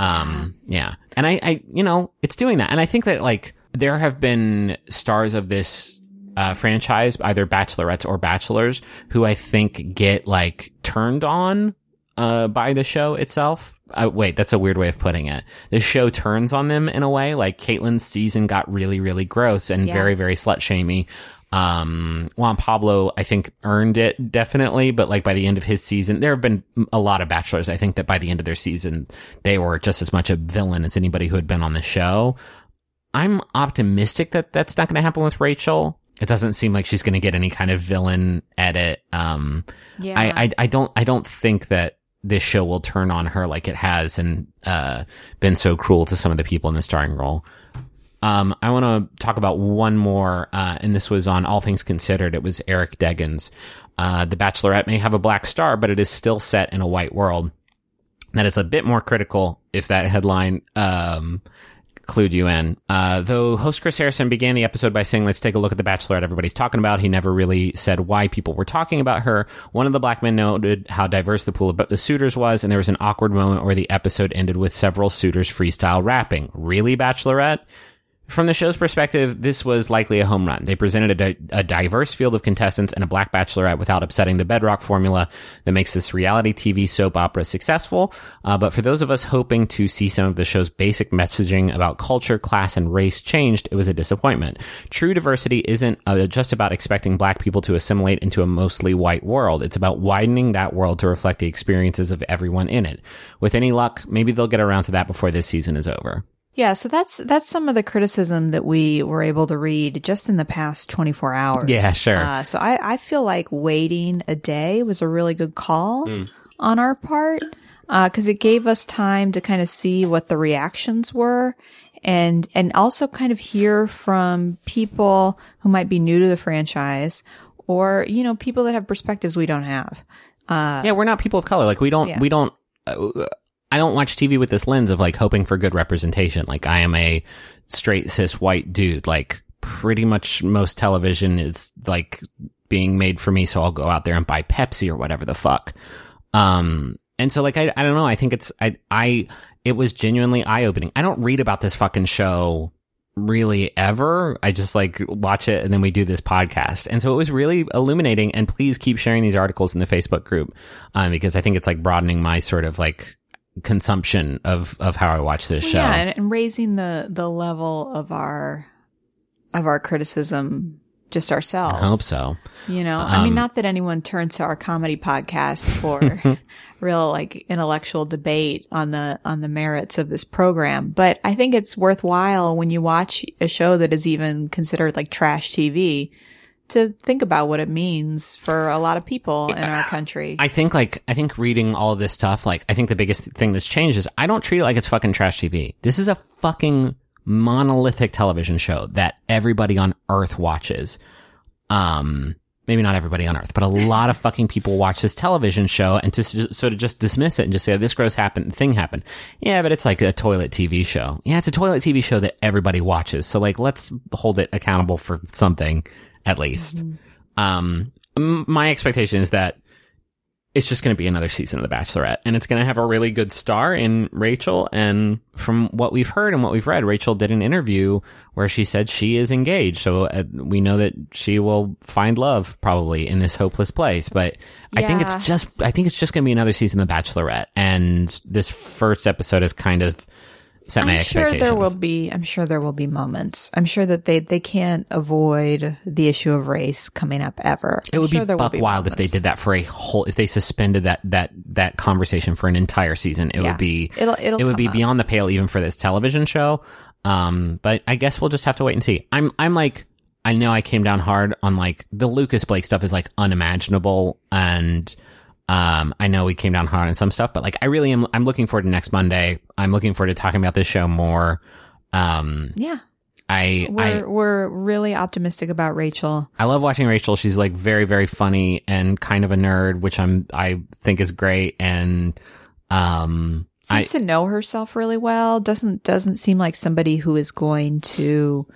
S4: Um, yeah. And I, I, you know, it's doing that. And I think that like there have been stars of this uh, franchise, either bachelorettes or bachelors, who I think get like turned on uh, by the show itself. Uh, wait, that's a weird way of putting it. The show turns on them in a way. Like Kaitlyn's season got really, really gross and
S3: Yeah.
S4: very, very slut shamey. Um, Juan Pablo, I think earned it definitely, but like by the end of his season, there have been a lot of bachelors. I think that by the end of their season, they were just as much a villain as anybody who had been on the show. I'm optimistic that that's not going to happen with Rachel. It doesn't seem like she's going to get any kind of villain edit. Um,
S3: yeah.
S4: I, I, I don't, I don't think that this show will turn on her like it has and, uh, been so cruel to some of the people in the starring role. Um, I want to talk about one more, uh, and this was on All Things Considered. It was Eric Deggans. Uh, the Bachelorette may have a black star, but it is still set in a white world. That is a bit more critical if that headline, um, clued you in. Uh, though host Chris Harrison began the episode by saying, let's take a look at the Bachelorette everybody's talking about. He never really said why people were talking about her. One of the black men noted how diverse the pool of the suitors was, and there was an awkward moment where the episode ended with several suitors freestyle rapping. Really, Bachelorette? From the show's perspective, this was likely a home run. They presented a, di- a diverse field of contestants and a black bachelorette without upsetting the bedrock formula that makes this reality TV soap opera successful. Uh, but for those of us hoping to see some of the show's basic messaging about culture, class, and race changed, it was a disappointment. True diversity isn't uh, just about expecting black people to assimilate into a mostly white world. It's about widening that world to reflect the experiences of everyone in it. With any luck, maybe they'll get around to that before this season is over.
S3: Yeah, so that's that's some of the criticism that we were able to read just in the past 24 hours.
S4: Yeah, sure.
S3: Uh, so I, I feel like waiting a day was a really good call hmm. on our part uh, because it gave us time to kind of see what the reactions were and and also kind of hear from people who might be new to the franchise or you know people that have perspectives we don't have.
S4: Uh, yeah, we're not people of color. Like we don't,
S3: Yeah.
S4: we don't. Uh, I don't watch TV with this lens of like hoping for good representation. Like I am a straight cis white dude. Like pretty much most television is like being made for me, so I'll go out there and buy Pepsi or whatever the fuck. Um, and so like I, I don't know. I think it's I, I. It was genuinely eye opening. I don't read about this fucking show really ever. I just like watch it and then we do this podcast. And so it was really illuminating. And please keep sharing these articles in the Facebook group um, because I think it's like broadening my sort of like consumption of of how I watch this show.
S3: Yeah, and, raising the the level of our of our criticism just ourselves.
S4: I hope so.
S3: You know, I mean,
S4: Um,
S3: not that anyone turns to our comedy podcast for *laughs* real like intellectual debate on the on the merits of this program, but I think it's worthwhile when you watch a show that is even considered like trash TV to think about what it means for a lot of people in our country.
S4: I think like I think reading all of this stuff, like I think the biggest thing that's changed is I don't treat it like it's fucking trash TV. This is a fucking monolithic television show that everybody on earth watches. Um maybe not everybody on earth, but a *laughs* lot of fucking people watch this television show and to sort of just dismiss it and just say, oh, this gross happened, thing happened. Yeah, but it's like a toilet TV show. Yeah, it's a toilet TV show that everybody watches. So like, let's hold it accountable for something at least. Um, m- my expectation is that it's just going to be another season of The Bachelorette, and it's going to have a really good star in Rachel. And from what we've heard and what we've read, Rachel did an interview where she said she is engaged. So uh, we know that she will find love probably in this hopeless place. But I think it's just, I think it's just going to be another season of The Bachelorette, and this first episode is kind of set my
S3: I'm sure
S4: expectations.
S3: there will be. I'm sure there will be moments. I'm sure that they they can't avoid the issue of race coming up ever.
S4: It would
S3: I'm sure
S4: be buck wild if they did that for a whole. If they suspended that that that conversation for an entire season, it
S3: Yeah.
S4: would be
S3: It'll- it'll
S4: it would be
S3: up.
S4: beyond the pale even for this television show. Um, but I guess we'll just have to wait and see. I'm I'm like I know I came down hard on like the Lucas Blake stuff is like unimaginable and. Um, I know we came down hard on some stuff, but like I really am. I'm looking forward to next Monday. I'm looking forward to talking about this show more. Um,
S3: Yeah,
S4: I I
S3: we're we're really optimistic about Rachel.
S4: I love watching Rachel. She's like very, very funny and kind of a nerd, which I'm, I think is great. And, um, I,
S3: Seems to know herself really well. Doesn't doesn't seem like somebody who is going to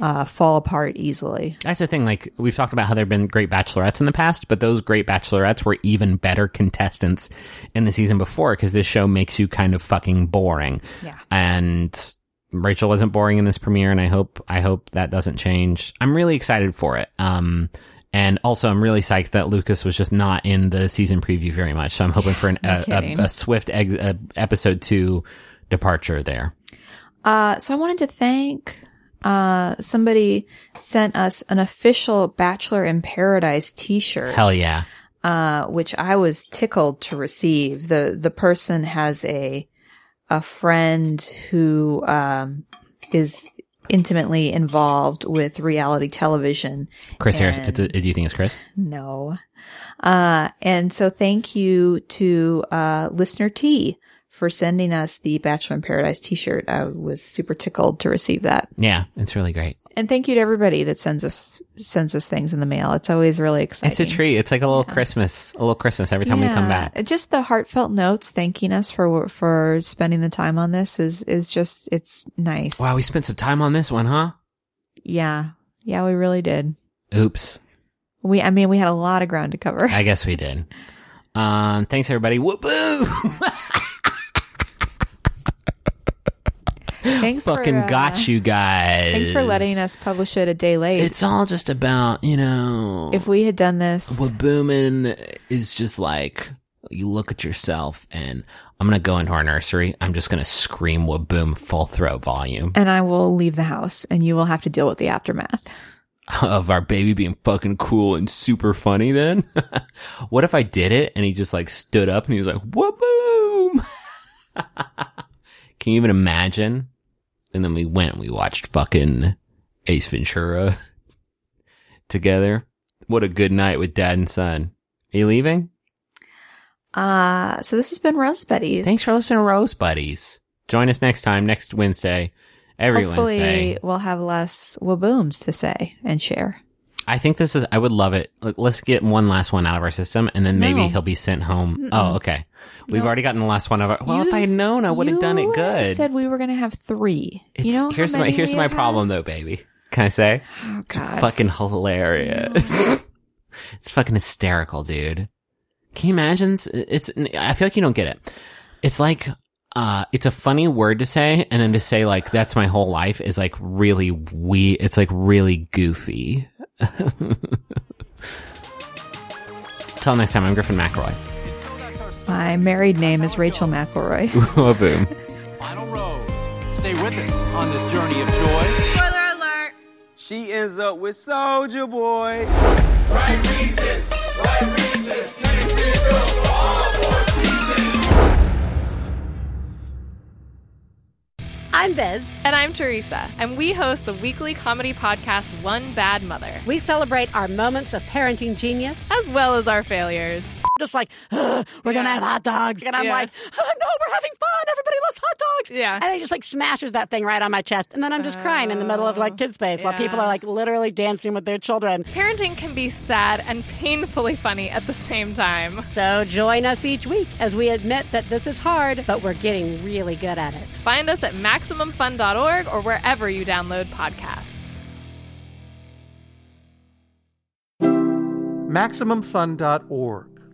S3: uh, fall apart easily.
S4: that's the thing. Like we've talked about how there've been great bachelorettes in the past, but those great bachelorettes were even better contestants in the season before because this show makes you kind of fucking boring.
S3: Yeah.
S4: And Rachel wasn't boring in this premiere, and I hope, I hope that doesn't change. I'm really excited for it. Um, and also, I'm really psyched that Lucas was just not in the season preview very much. So I'm hoping for an, a, a, a swift ex, a episode two departure there.
S3: Uh, so I wanted to thank uh, somebody sent us an official Bachelor in Paradise T-shirt.
S4: Hell yeah.
S3: uh, which I was tickled to receive. the The person has a a friend who um, is intimately involved with reality television.
S4: Chris Harris.
S3: And-
S4: It's a, do you think it's Chris?
S3: No, uh, and so thank you to uh, listener T for sending us the Bachelor in Paradise T-shirt. I was super tickled to receive that,
S4: Yeah, it's really great.
S3: and thank you to everybody that sends us sends us things in the mail. It's always really exciting.
S4: It's a treat. It's like a little Christmas, a little Christmas every time we come back.
S3: Just the heartfelt notes thanking us for for spending the time on this is is just it's nice.
S4: Wow, we spent some time on this one, huh?
S3: yeah. Yeah, we really did.
S4: Oops.
S3: We I mean we had a lot of ground to cover.
S4: I guess we did. Um, thanks everybody. Whoopoo! *laughs*
S3: thanks
S4: Fucking
S3: for, uh,
S4: got you guys.
S3: Thanks for letting us publish it a day late.
S4: It's all just about, you know,
S3: if we had done this
S4: what booming is just like you look at yourself and I'm gonna go into our nursery. I'm just gonna scream boom full throat volume
S3: and I will leave the house and you will have to deal with the aftermath. *laughs*
S4: of our baby being fucking cool and super funny. Then *laughs* what if I did it and he just like stood up and he was like Whaboom? *laughs* Can you even imagine? And then we went and we watched fucking Ace Ventura *laughs* together. What a good night with dad and son. Are you leaving?
S3: Uh so this has been Rose Buddies.
S4: Thanks for listening to Rose Buddies. Join us next time, next Wednesday, every
S3: Hopefully
S4: Wednesday.
S3: we'll have less whabooms to say and share.
S4: I think this is, I would love it. Like, let's get one last one out of our system and then maybe
S3: No.
S4: he'll be sent home. Oh, okay. We've already gotten the last one of our, well, if I had known, I would have done it
S3: you
S4: good.
S3: Said we were going to have three.
S4: It's,
S3: you know,
S4: here's my, here's my problem though, baby. Can I say?
S3: Oh
S4: It's
S3: God!
S4: fucking hilarious. *laughs* *laughs* it's fucking hysterical, dude. Can you imagine? It's, I feel like you don't get it. It's like, uh, it's a funny word to say, and then to say like, that's my whole life is like really we, it's like really goofy. *laughs* Till next time, I'm Griffin McElroy.
S3: My married name is Rachel McElroy. *laughs*
S4: Boom.
S6: Final rose. Stay with us on this journey of joy.
S2: Spoiler alert!
S1: She ends up with Soldier Boy.
S7: I'm Biz.
S2: And I'm Theresa, and we host the weekly comedy podcast One Bad Mother,
S7: We celebrate our moments of parenting genius.
S2: as well as our failures.
S7: Just like, we're gonna have hot dogs, and I'm
S8: Yeah.
S7: like, oh, *laughs* no, we're having fun. Everybody loves hot dogs.
S8: Yeah.
S7: and he just like smashes that thing right on my chest, and then I'm just crying in the middle of like kids space while people are like literally dancing with their children.
S8: Parenting can be sad and painfully funny at the same time.
S7: So join us each week as we admit that this is hard, but we're getting really good at it.
S8: Find us at MaximumFun.org or wherever you download podcasts.
S9: MaximumFun.org.